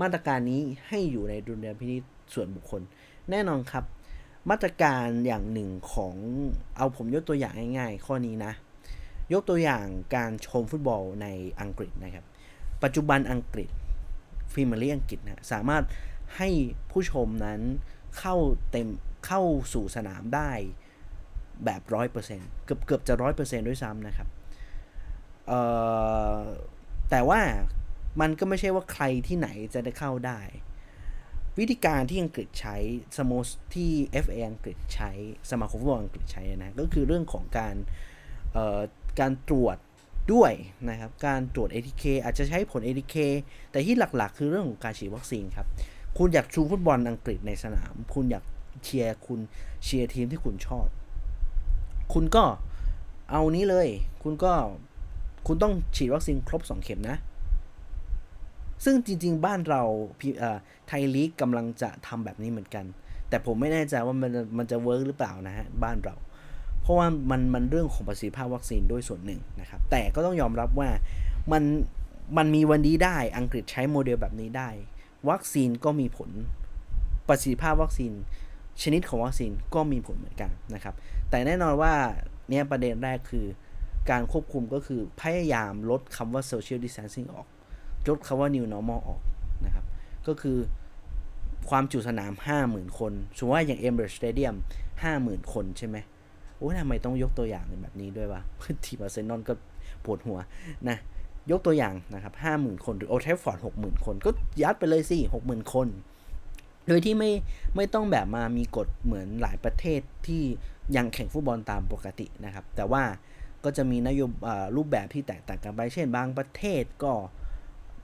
มาตรการนี้ให้อยู่ในดุลยพินิจส่วนบุคคล แน่นอนครับ มาตรการอย่างหนึ่งของเอาผมยกตัวอย่างง่าย ๆ ข้อนี้นะ ยกตัวอย่างการชมฟุตบอลในอังกฤษนะครับ ปัจจุบันอังกฤษฟิมเมอรี่อังกฤษนะสามารถให้ผู้ชมนั้นเข้าเต็มเข้าสู่สนามได้ แบบร้อยเปอร์เซ็นต์เกือบเกือบจะร้อยเปอร์เซ็นต์ด้วยซ้ำนะครับแต่ว่ามันก็ไม่ใช่ว่าใครที่ไหนจะได้เข้าได้ วิธีการที่อังกฤษใช้สโมสที่ FA อังกฤษใช้สมาคมฟุตบอลอังกฤษใช้นะก็คือเรื่องของการการตรวจด้วยนะครับ การตรวจ ATK อาจจะใช้ผล ATK แต่ที่หลักๆ คือเรื่องของการฉีดวัคซีนครับ คุณอยากชูฟุตบอลอังกฤษในสนาม คุณอยากเชียร์คุณเชียร์ทีมที่คุณชอบ คุณก็เอานี้เลย คุณก็คุณต้องฉีดวัคซีนครบ 2 เข็มนะ ซึ่งจริง ๆ บ้านเราไทยลีกกำลังจะทำแบบนี้เหมือนกัน แต่ผมไม่แน่ใจว่ามันมันจะ work หรือเปล่านะฮะบ้านเรา เพราะว่ามันมันเรื่องของประสิทธิภาพวัคซีนด้วยส่วนหนึ่งนะครับ แต่ก็ต้องยอมรับว่ามันมันมีวันนี้ได้อังกฤษใช้โมเดลแบบนี้ได้ วัคซีนก็มีผลประสิทธิภาพวัคซีน ชนิดของวัคซีนก็มีผลเหมือนกันนะครับ แต่แน่นอนว่าเนี่ยประเด็นแรกคือการควบคุมก็คือพยายามลดคำว่า social distancing ออก ลดคำว่า new normal ออกนะครับ ก็คือความจุสนาม 50,000 คนสมมติว่าอย่าง Emirates Stadium 50,000 คนใช่ไหมโอ้ยทำไมต้องยกตัวอย่างแบบนี้ด้วยวะทีมอาร์เซนอลก็ปวดหัวนะยกตัวอย่างนะครับ 50,000 คน หรือโอเทฟฟอร์ด60,000 คน ก็ยัดไปเลยสิ 60,000 คน โดยที่ไม่ไม่ต้องแบบมามีกฎเหมือนหลายประเทศที่ ยังแข่งฟุตบอลตามปกตินะครับ แต่ว่าก็จะมีนโยบายรูปแบบที่แตกต่างกันไป เช่น บางประเทศก็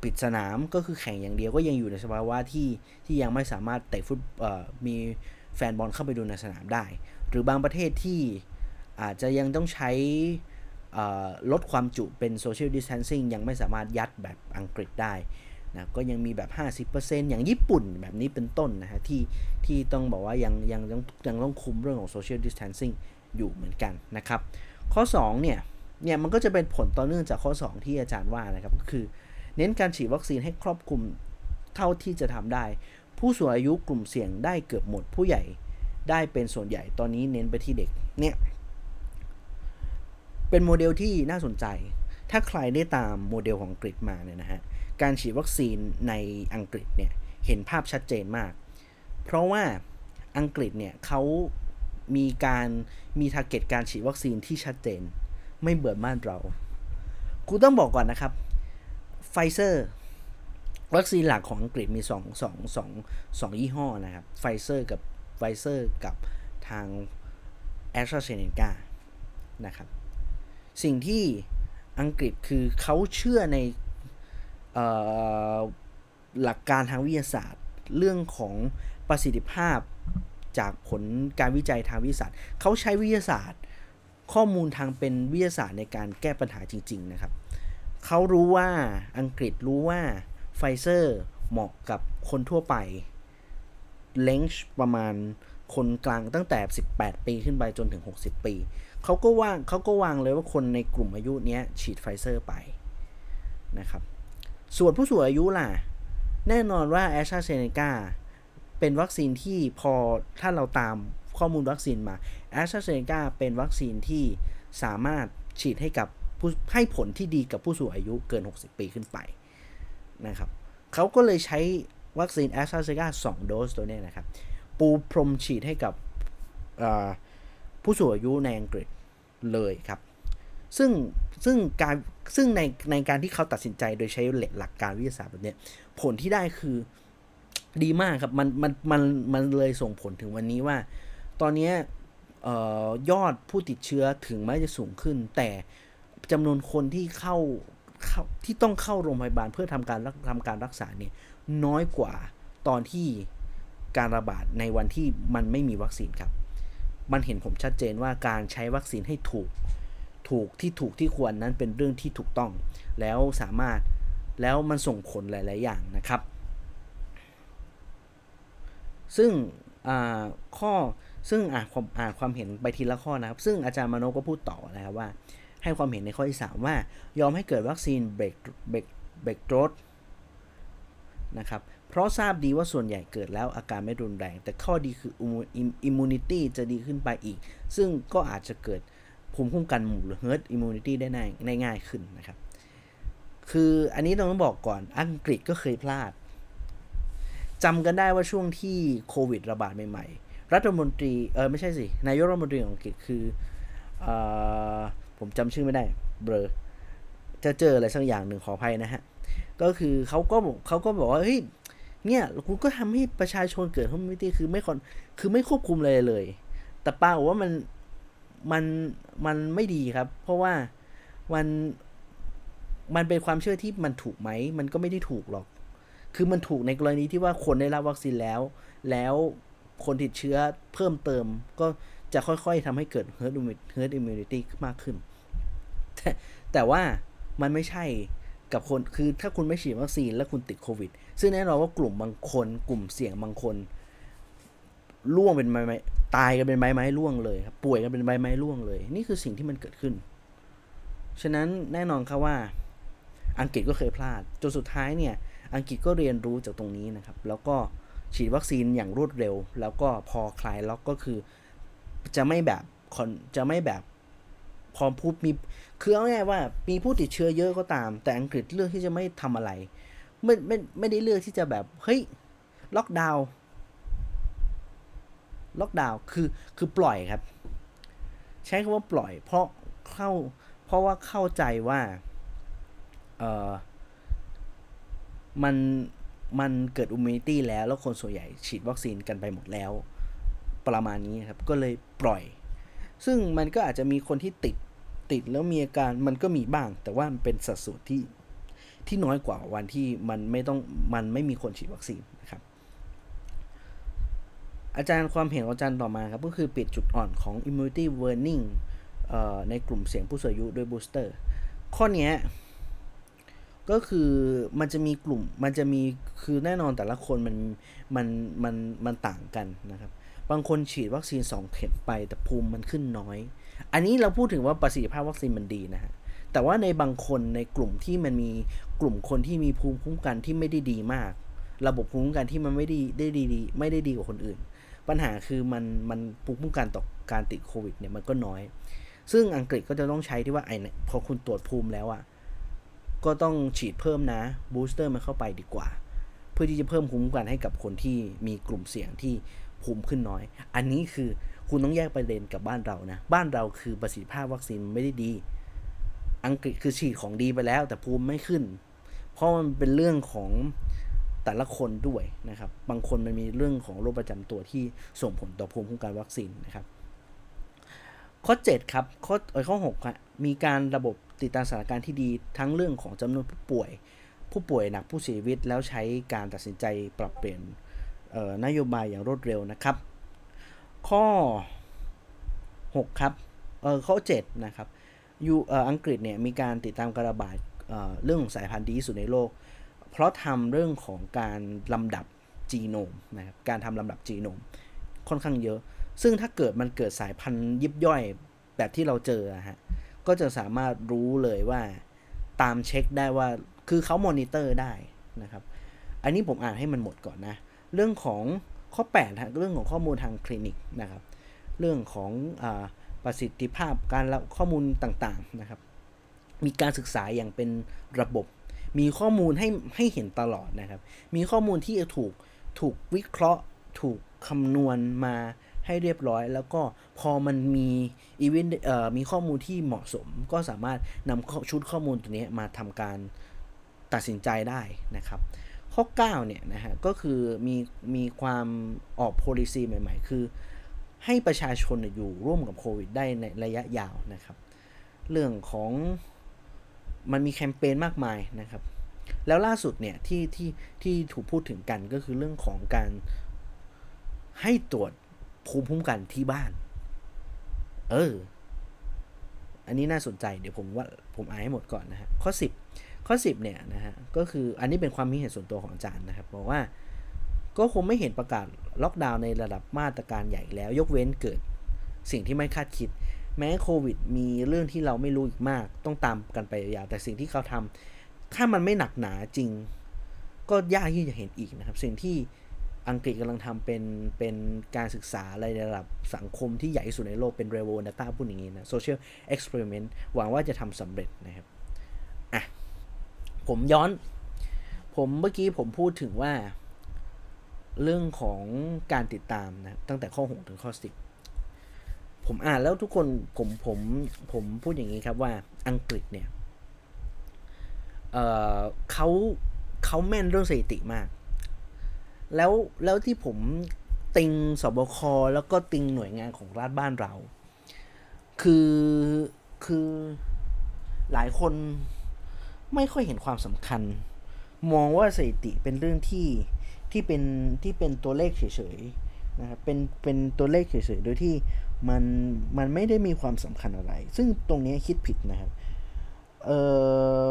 ปิดสนามก็คือแข่งอย่างเดียวก็ยังอยู่ในสภาวะที่ที่ยังไม่สามารถเตะฟุตมีแฟนบอลเข้าไปดูในสนามได้ หรือบางประเทศที่อาจจะยังต้องใช้ลดความจุเป็นโซเชียลดิส a ทนซิ่งยังไม่สามารถยัดแบบอังกฤษได้ นะก็ยังมีแบบ 50%อย่างญี่ปุ่นแบบนี้เป็นต้นนะฮะที่ที่ต้องบอกว่ายังยังยังยังต้องคุมเรื่องของโซเชียลดิส a ทนซิ่งอยู่เหมือนกันนะครับ ข้อ 2 เนี่ย เนี่ยมันก็จะเป็นผลต่อเนื่องจากข้อ 2 ที่อาจารย์ว่านะครับก็คือเน้นการฉีดวัคซีนให้ครอบคลุมเท่าที่จะทำได้ ผู้สูงอายุกลุ่มเสี่ยงได้เกือบหมดผู้ใหญ่ได้เป็นส่วนใหญ่ตอนนี้เน้นไปที่เด็กเนี่ยเป็นโมเดลที่น่าสนใจ ถ้าใครได้ตามโมเดลของอังกมาเนี่ยนะฮะ การฉีดวัคซีนในอังกฤษเนี่ยเห็นภาพชัดเจนมาก เพราะว่าอังกฤษเนี่ยเขามีการมี target การฉีดวัคซีนที่ชัดเจน ไม่เบื่อบ้านเรากูต้องบอกก่อนนะครับไฟเซอร์วัคซีนหลักของอังกฤษมี2 2 2 2ยี่ห้อนะครับไฟเซอร์กับไฟเซอร์กับทางแอสตราเซเนกานะครับ สิ่งที่อังกฤษคือเขาเชื่อใน หลักการทางวิทยาศาสตร์ เรื่องของประสิทธิภาพจากผลการวิจัยทางวิทยาศาสตร์ เขาใช้วิทยาศาสตร์ ข้อมูลทางเป็นวิทยาศาสตร์ในการแก้ปัญหาจริง ๆ นะครับ เขารู้ว่าอังกฤษรู้ว่าไฟเซอร์เหมาะกับคนทั่วไป range ประมาณคนกลางตั้งแต่ 18 ปีขึ้นไปจนถึง 60 ปี เขาก็วางเขาก็วางเลยว่าคนในกลุ่มอายุนี้ฉีดไฟเซอร์ไปนะครับ ส่วนผู้สูงอายุล่ะ แน่นอนว่าแอสตราเซเนกาเป็นวัคซีนที่พอถ้าเราตามข้อมูลวัคซีนมาแอสตราเซเนกาเป็นวัคซีนที่สามารถฉีดให้กับผู้ให้ผลที่ดีกับผู้สูงอายุเกิน 60 ปีขึ้นไปนะครับเขาก็เลยใช้วัคซีนแอสตราเซเนกา2โดสตัวนี้นะครับ ปูพรมฉีดให้กับผู้สูงอายุในอังกฤษเลยครับ ซึ่ง ซึ่งการซึ่งในในการที่เขาตัดสินใจโดยใช้หลักการวิทยาศาสตร์แบบนี้ผลที่ได้คือดีมากครับมันมันมันมันเลยส่งผลถึงวันนี้ว่า ตอนนี้ยอดผู้ติดเชื้อถึงแม้จะสูงขึ้น แต่จำนวนคนที่เข้าเข้าที่ต้องเข้าโรงพยาบาลเพื่อทำการทำการรักษาเนี่ยน้อยกว่าตอนที่การระบาดในวันที่มันไม่มีวัคซีนครับ มันเห็นผมชัดเจนว่าการใช้วัคซีนให้ถูก ถูกที่ถูกที่ควรนั้นเป็นเรื่องที่ถูกต้อง แล้วสามารถแล้วมันส่งผลหลาย ๆ อย่างนะครับ ซึ่งข้อซึ่งอ่านความอ่านความเห็นไปทีละข้อนะครับ ซึ่งอาจารย์มโนก็พูดต่อนะครับว่า ให้ความเห็นในข้อที่ 3 ว่ายอมให้เกิดวัคซีน break break break dose นะครับ เพราะทราบดีว่าส่วนใหญ่เกิดแล้วอาการไม่รุนแรง แต่ข้อดีคือ immunity จะดีขึ้นไปอีก ซึ่งก็อาจจะเกิด ภูมิคุ้มกันหมู่หรือ herd immunity ได้ง่ายง่ายขึ้นนะครับ คืออันนี้ต้องบอกก่อนอังกฤษก็เคยพลาดจำกันได้ว่าช่วงที่โควิดระบาดใหม่ๆ รัฐมนตรี เออไม่ใช่สิ นายกรัฐมนตรีของอังกฤษคืออผมจำชื่อไม่ได้ เบลอจะเจออะไรสักอย่างหนึ่งขออภัยนะฮะ ก็คือเขาก็บอกเขาก็บอกว่า เฮ้ย เนี่ยคุณก็ทำให้ประชาชนเกิดคอมมิตี้คือไม่คอนคือไม่ควบคุมเลยเลย แต่ป้าบอกว่ามัน มันมันไม่ดีครับ เพราะว่ามันมันเป็นความเชื่อที่มันถูกไหม มันก็ไม่ได้ถูกหรอก คือมันถูกในกรณีที่ว่าคนได้รับวัคซีนแล้ว แล้วคนติดเชื้อเพิ่มเติม ก็จะค่อยๆทำให้เกิด herd immunity มากขึ้น แต่แต่ว่ามันไม่ใช่กับคน คือถ้าคุณไม่ฉีดวัคซีนแล้วคุณติดโควิด ซึ่งแน่นอนว่ากลุ่มบางคน กลุ่มเสี่ยงบางคนล่วงเป็นไม้ไม้ ตายกันเป็นไม้ไม้ล่วงเลยครับป่วยกันเป็นใบไม้ล่วงเลย นี่คือสิ่งที่มันเกิดขึ้น ฉะนั้นแน่นอนครับว่า อังกฤษก็เคยพลาดจนสุดท้ายเนี่ยอังกฤษก็เรียนรู้จากตรงนี้นะครับ แล้วก็ฉีดวัคซีนอย่างรวดเร็ว แล้วก็พอคลายล็อกก็คือ จะไม่แบบจะไม่แบบพอพูดมีคือเอาง่ายว่ามีผู้ติดเชื้อเยอะก็ตาม แต่อังกฤษเลือกที่จะไม่ทำอะไร ไม่ไม่ไม่ได้เลือกที่จะแบบเฮ้ยล็อกดาวน์ ล็อกดาวน์คือคือปล่อยครับ ใช้คำว่าปล่อย เพราะเข้าเพราะว่าเข้าใจว่าเออมันมันเกิดอุมิตี้แล้ว แล้วคนส่วนใหญ่ฉีดวัคซีนกันไปหมดแล้ว ประมาณนี้ครับ ก็เลยปล่อย ซึ่งมันก็อาจจะมีคนที่ติดติดแล้วมีอาการมันก็มีบ้าง แต่ว่ามันเป็นสัดส่วนที่ที่น้อยกว่าวันที่มันไม่ต้องมันไม่มีคนฉีดวัคซีนนะครับ อาจารย์ความเห็นของอาจารย์ต่อมาครับ ก็คือปิดจุดอ่อนของ immunity warning ในกลุ่มเสี่ยงผู้สูงอายุด้วยบูสเตอร์ ข้อนี้ก็คือมันจะมีกลุ่มมันจะมีคือแน่นอนแต่ละคนมันมันมันมันต่างกันนะครับ บางคนฉีดวัคซีน 2 เข็มไปแต่ภูมิมันขึ้นน้อย อันนี้เราพูดถึงว่าประสิทธิภาพวัคซีนมันดีนะฮะแต่ว่าในบางคนในกลุ่มที่มันมีกลุ่มคนที่มีภูมิคุ้มกันที่ไม่ได้ดีมาก ระบบภูมิคุ้มกันที่มันไม่ได้ได้ดีไม่ได้ดีกว่าคนอื่น ปัญหาคือมันมันภูมิคุ้มกันต่อการติดโควิดเนี่ยมันก็น้อย ซึ่งอังกฤษก็จะต้องใช้ที่ว่าไอ้พอคุณตรวจภูมิแล้วอะก็ต้องฉีดเพิ่มนะบูสเตอร์มันเข้าไปดีกว่า เพื่อที่จะเพิ่มภูมิคุ้มกันให้กับคนที่มีกลุ่มเสี่ยงที่ภูมิขึ้นน้อย อันนี้คือคุณต้องแยกประเด็นกับบ้านเรานะ บ้านเราคือประสิทธิภาพวัคซีนไม่ได้ดี อังกฤษคือฉีดของดีไปแล้ว แต่ภูมิไม่ขึ้น เพราะมันเป็นเรื่องของ แต่ละคนด้วยนะครับ บางคนมันมีเรื่องของโรคประจำตัวที่ส่งผลต่อภูมิคุ้มกันวัคซีนนะครับ ข้อ 7 ครับ ข้อข้อ6ครับมีการระบบติดตามสถานการณ์ที่ดีทั้งเรื่องของจำนวนผู้ป่วย ผู้ป่วยหนักผู้เสียชีวิต แล้วใช้การตัดสินใจปรับเปลี่ยนนโยบายอย่างรวดเร็วนะครับ ข้อ 6 ครับเออข้อ 7 นะครับยูอังกฤษเนี่ยมีการติดตามการระบาดเเรื่องของสายพันธุ์ดีที่สุดในโลก เพราะทำเรื่องของการลำดับจีโนมนะครับการทำลำดับจีโนมค่อนข้างเยอะ ซึ่งถ้าเกิดมันเกิดสายพันธุ์ยิบย่อยแบบที่เราเจอฮะก็จะสามารถรู้เลยว่าตามเช็คได้ว่าคือเขามอนิเตอร์ได้นะครับ อันนี้ผมอ่านให้มันหมดก่อนนะ เรื่องของข้อ8ฮะเรื่องของข้อมูลทางคลินิกนะครับ เรื่องของอประสิทธิภาพการข้อมูลต่างๆนะครับ มีการศึกษาอย่างเป็นระบบ มีข้อมูลให้ให้เห็นตลอดนะครับ มีข้อมูลที่จะถูกถูกวิเคราะห์ ถูกคำนวณมาให้เรียบร้อย แล้วก็พอมันมีอีเวนต์มีข้อมูลที่เหมาะสม ก็สามารถนำชุดข้อมูลตัวนี้มาทำการตัดสินใจได้นะครับ ข้อ 9 เนี่ยนะฮะก็คือมีมีความออก policy ใหม่ๆ คือ ให้ประชาชนอยู่ร่วมกับโควิดได้ในระยะยาวนะครับ เรื่องของ มันมีแคมเปญมากมายนะครับ แล้วล่าสุดเนี่ยที่ที่ที่ถูกพูดถึงกันก็คือเรื่องของการให้ตรวจภูมิคุ้มกันที่บ้าน เออ อันนี้น่าสนใจ เดี๋ยวผมว่าผมอ่านให้หมดก่อนนะฮะ ข้อ 10 ข้อ 10 เนี่ยนะฮะ ก็คืออันนี้เป็นความคิดเห็นส่วนตัวของอาจารย์นะครับ บอกว่าก็คงไม่เห็นประกาศล็อกดาวน์ในระดับมาตรการใหญ่แล้ว ยกเว้นเกิดสิ่งที่ไม่คาดคิด แม้โควิดมีเรื่องที่เราไม่รู้อีกมาก ต้องตามกันไปยาวแต่สิ่งที่เขาทำถ้ามันไม่หนักหนาจริง ก็ยากที่จะเห็นอีกนะครับ สิ่งที่อังกฤษกำลังทำเป็นเป็นการศึกษาในระดับสังคมที่ใหญ่ที่สุดในโลกเป็น r e v o Data พูดอย่างนี้นะ Social Experiment หวังว่าจะทำสำเร็จนะครับ อะ ผมย้อน ผมเมื่อกี้ผมพูดถึงว่า เรื่องของการติดตามนะ ตั้งแต่ข้อ 6 ถึงข้อ 10 ผมอ่านแล้วทุกคนผมผมผมพูดอย่างนี้ครับว่าอังกฤษเนี่ยเเขาเขาแม่นเรื่องสถิติมาก แล้วแล้วที่ผมติงสบคแล้วก็ติงหน่วยงานของรัฐบ้านเรา คือคือหลายคนไม่ค่อยเห็นความสำคัญ มองว่าสถิติเป็นเรื่องที่ที่เป็นที่เป็นตัวเลขเฉยๆนะครับเป็นเป็นตัวเลขเฉยๆโดยที่ มันมันไม่ได้มีความสำคัญอะไร ซึ่งตรงนี้คิดผิดนะครับเอ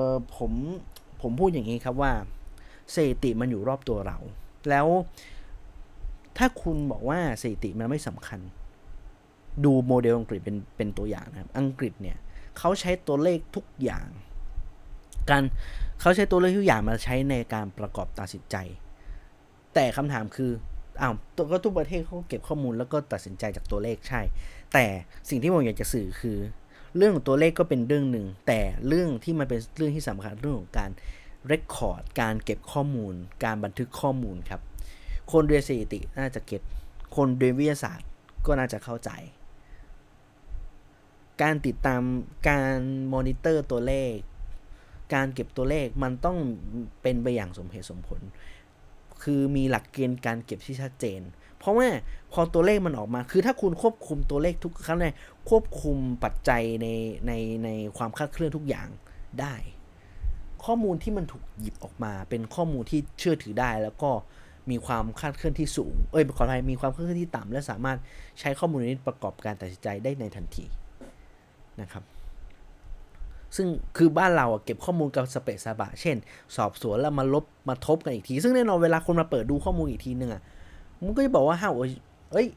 อผมผมพูดอย่างนี้ครับว่าสถิติมันอยู่รอบตัวเรา แล้วถ้าคุณบอกว่าสถิติมันไม่สำคัญ ดูโมเดลอังกฤษเป็นเป็นตัวอย่างนะครับ อังกฤษเนี่ยเขาใช้ตัวเลขทุกอย่าง การเขาใช้ตัวเลขทุกอย่างมาใช้ในการประกอบตัดสินใจ แต่คำถามคือ อ้าวตัวก็ทุกประเทศเขาเก็บข้อมูลแล้วก็ตัดสินใจจากตัวเลขใช่ แต่สิ่งที่ผมอยากจะสื่อคือ เรื่องของตัวเลขก็เป็นเรื่องหนึ่ง แต่เรื่องที่มันเป็นเรื่องที่สำคัญเรื่องของการเรคคอร์ดการเก็บข้อมูล การบันทึกข้อมูลครับ คนเรียนสถิติน่าจะเก็ตคนเรียนวิทยาศาสตร์ก็น่าจะเข้าใจ การติดตามการมอนิเตอร์ตัวเลข การเก็บตัวเลขมันต้องเป็นไปอย่างสมเหตุสมผล คือมีหลักเกณฑ์การเก็บที่ชัดเจน เพราะว่าพอตัวเลขมันออกมา คือถ้าคุณควบคุมตัวเลขทุกครั้งในควบคุมปัจจัยในในในความคลาดเคลื่อนทุกอย่างได้ ข้อมูลที่มันถูกหยิบออกมา เป็นข้อมูลที่เชื่อถือได้แล้วก็มีความคลาดเคลื่อนที่สูง เอ้ยขออภัยมีความคลาดเคลื่อนที่ต่ำและสามารถใช้ข้อมูลนี้ประกอบการตัดสินใจได้ในทันทีนะครับ ซึ่งคือบ้านเราเก็บข้อมูลกับสเปซสบะ เช่น สอบสวนแล้วมาลบมาทบกันอีกที ซึ่งแน่นอนเวลาคนมาเปิดดูข้อมูลอีกทีนึงอะมันก็จะบอกว่าห้าเอ้ย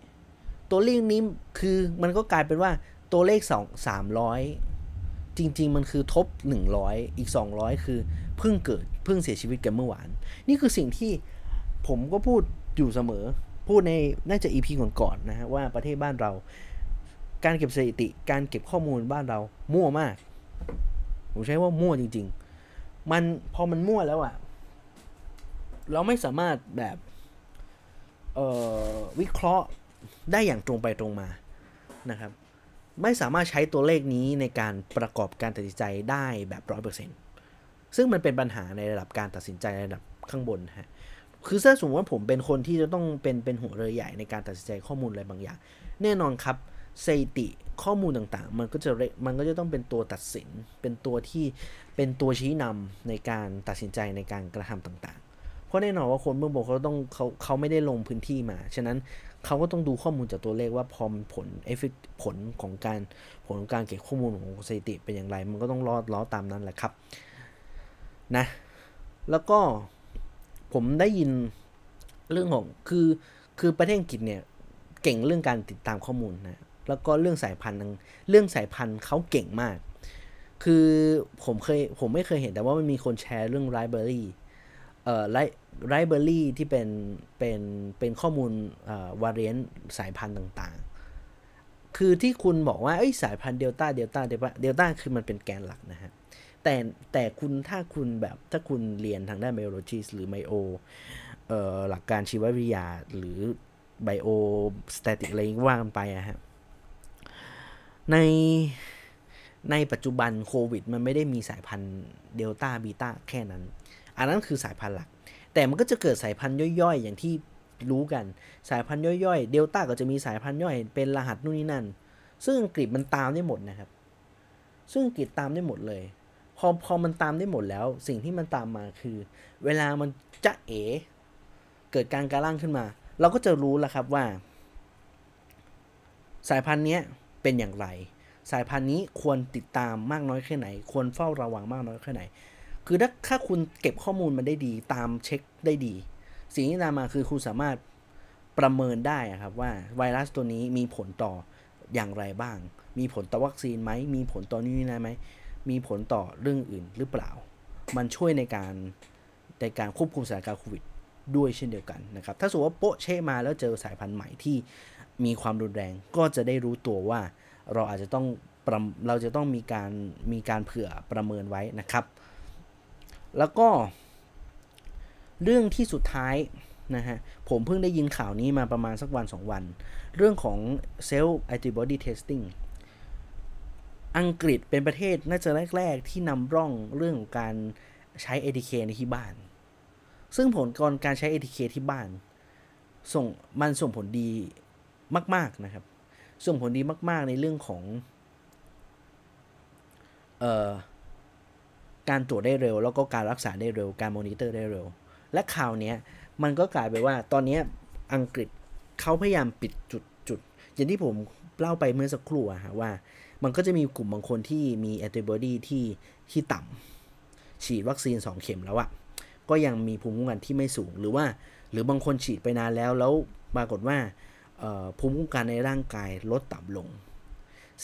ตัวเลขนี้คือมันก็กลายเป็นว่าตัวเลขสองสามร้อยจริง ๆ มันคือทบ 100 อีก 200 คือเพิ่งเกิดเพิ่งเสียชีวิตกันเมื่อวาน นี่คือสิ่งที่ผมก็พูดอยู่เสมอ พูดในน่าจะ EP ก่อนๆนนะฮะว่าประเทศบ้านเรา การเก็บสถิติ การเก็บข้อมูลบ้านเรามั่วมาก ผมใช้ว่ามั่วจริง ๆ มันพอมันมั่วแล้วอะเราไม่สามารถแบบวิเคราะห์ได้อย่างตรงไปตรงมานะครับ ไม่สามารถใช้ตัวเลขนี้ในการประกอบการตัดสินใจได้แบบร้อยเปอร์เซ็นต์ซึ่งมันเป็นปัญหาในระดับการตัดสินใจระดับข้างบนฮะคือถ้าสมมติว่าผมเป็นคนที่จะต้องเป็นเป็นหัวเรือใหญ่ในการตัดสินใจข้อมูลอะไรบางอย่าง แน่นอนครับ สถิติข้อมูลต่างๆ มันก็จะมันก็จะต้องเป็นตัวตัดสิน เป็นตัวที่เป็นตัวชี้นำในการตัดสินใจในการกระทำต่างๆ เพราะแน่นอนว่าคนเบื้องบนเขาต้องเขาเขาไม่ได้ลงพื้นที่มา ฉะนั้นเขาก็ต้องดูข้อมูลจากตัวเลขว่าพอมผลเอฟเฟกผลของการผลของการเก็บข้อมูลของสถิติเป็นอย่างไร มันก็ต้องรอดล้อตามนั้นแหละครับนะแล้วก็ผมได้ยินเรื่องของคือคือประเทศอังกฤษเนี่ยเก่งเรื่องการติดตามข้อมูลนะ แล้วก็เรื่องสายพันธุ์เรื่องสายพันธุ์เขาเก่งมาก คือผมเคยผมไม่เคยเห็นแต่ว่ามันมีคนแชร์เรื่องไรเบอรี่เอ่อไรไรเบอรี่ที่เป็นเป็นเป็นข้อมูลเอ่อวาเรียนสายพันธุ์ต่างๆ คือที่คุณบอกว่าไอ้สายพันธุ์เดลต้าเดลต้าเดลต้าเดลต้าคือมันเป็นแกนหลักนะฮะแต่แต่คุณถ้าคุณแบบถ้าคุณเรียนทางด้านไบโอโลจีหรือไมโอหลักการชีววิทยาหรือ biostatistic อะไรว่ากันไปอะฮะ ในในปัจจุบันโควิด มันไม่ได้มีสายพันธุ์เดลต้าบีต้าแค่นั้น อันนั้นคือสายพันธุ์หลัก แต่มันก็จะเกิดสายพันธุ์ย่อยๆ อย่างที่รู้กัน สายพันธุ์ย่อยๆ เดลต้าก็จะมีสายพันธุ์ย่อยเป็นรหัสนู่นนี่นั่น ซึ่งอังกฤษมันตามได้หมดนะครับ ซึ่งอังกฤษตามได้หมดเลย พอพอมันตามได้หมดแล้ว สิ่งที่มันตามมาคือ เวลามันจะเอ เกิดการการล่างขึ้นมา เราก็จะรู้แล้วครับว่า สายพันธุ์เนี้ย เป็นอย่างไร สายพันธุ์นี้ควรติดตามมากน้อยแค่ไหน ควรเฝ้าระวังมากน้อยแค่ไหน คือถ้าถ้าคุณเก็บข้อมูลมันได้ดี ตามเช็คได้ดี สิ่งที่ตามมาคือคุณสามารถประเมินได้ครับว่าไวรัสตัวนี้มีผลต่ออย่างไรบ้าง มีผลต่อวัคซีนไหม มีผลต่อนี่นี่ไหม มีผลต่อเรื่องอื่นหรือเปล่า มันช่วยในการในการควบคุมสถานการณ์โควิดด้วยเช่นเดียวกันนะครับ ถ้าสมมติว่าโปะเช่มาแล้วเจอสายพันธุ์ใหม่ที่ มีความรุนแรงก็จะได้รู้ตัวว่า เราอาจจะต้องเราจะต้องมีการมีการเผื่อประเมินไว้นะครับ แล้วก็ เรื่องที่สุดท้ายนะฮะผมเพิ่งได้ยินข่าวนี้มาประมาณสักวัน2วัน เรื่องของ Self Antibody Testing อังกฤษเป็นประเทศน่าจะแรก ๆ ที่นำร่องเรื่องของการใช้ ATK ในที่บ้าน ซึ่งผลกการใช้ ATK ที่บ้าน ส่งมันส่งผลดี มาก ๆนะครับส่งผลดีมาก ๆ ในเรื่องของเอ่อการตรวจได้เร็ว แล้วก็การรักษาได้เร็ว การมอนิเตอร์ได้เร็ว และข่าวนี้มันก็กลายไปว่าตอนนี้อังกฤษเขาพยายามปิดจุดจุดอย่างที่ผมเล่าไปเมื่อสักครู่อะฮะว่า มันก็จะมีกลุ่มบางคนที่มีแอนติบอดีที่ที่ต่ำฉีดวัคซีน 2 เข็มแล้วอะก็ยังมีภูมิคุ้มกันที่ไม่สูงหรือว่า หรือบางคนฉีดไปนานแล้วแล้วปรากฏว่า ภูมิคุ้มกันในร่างกายลดต่ำลง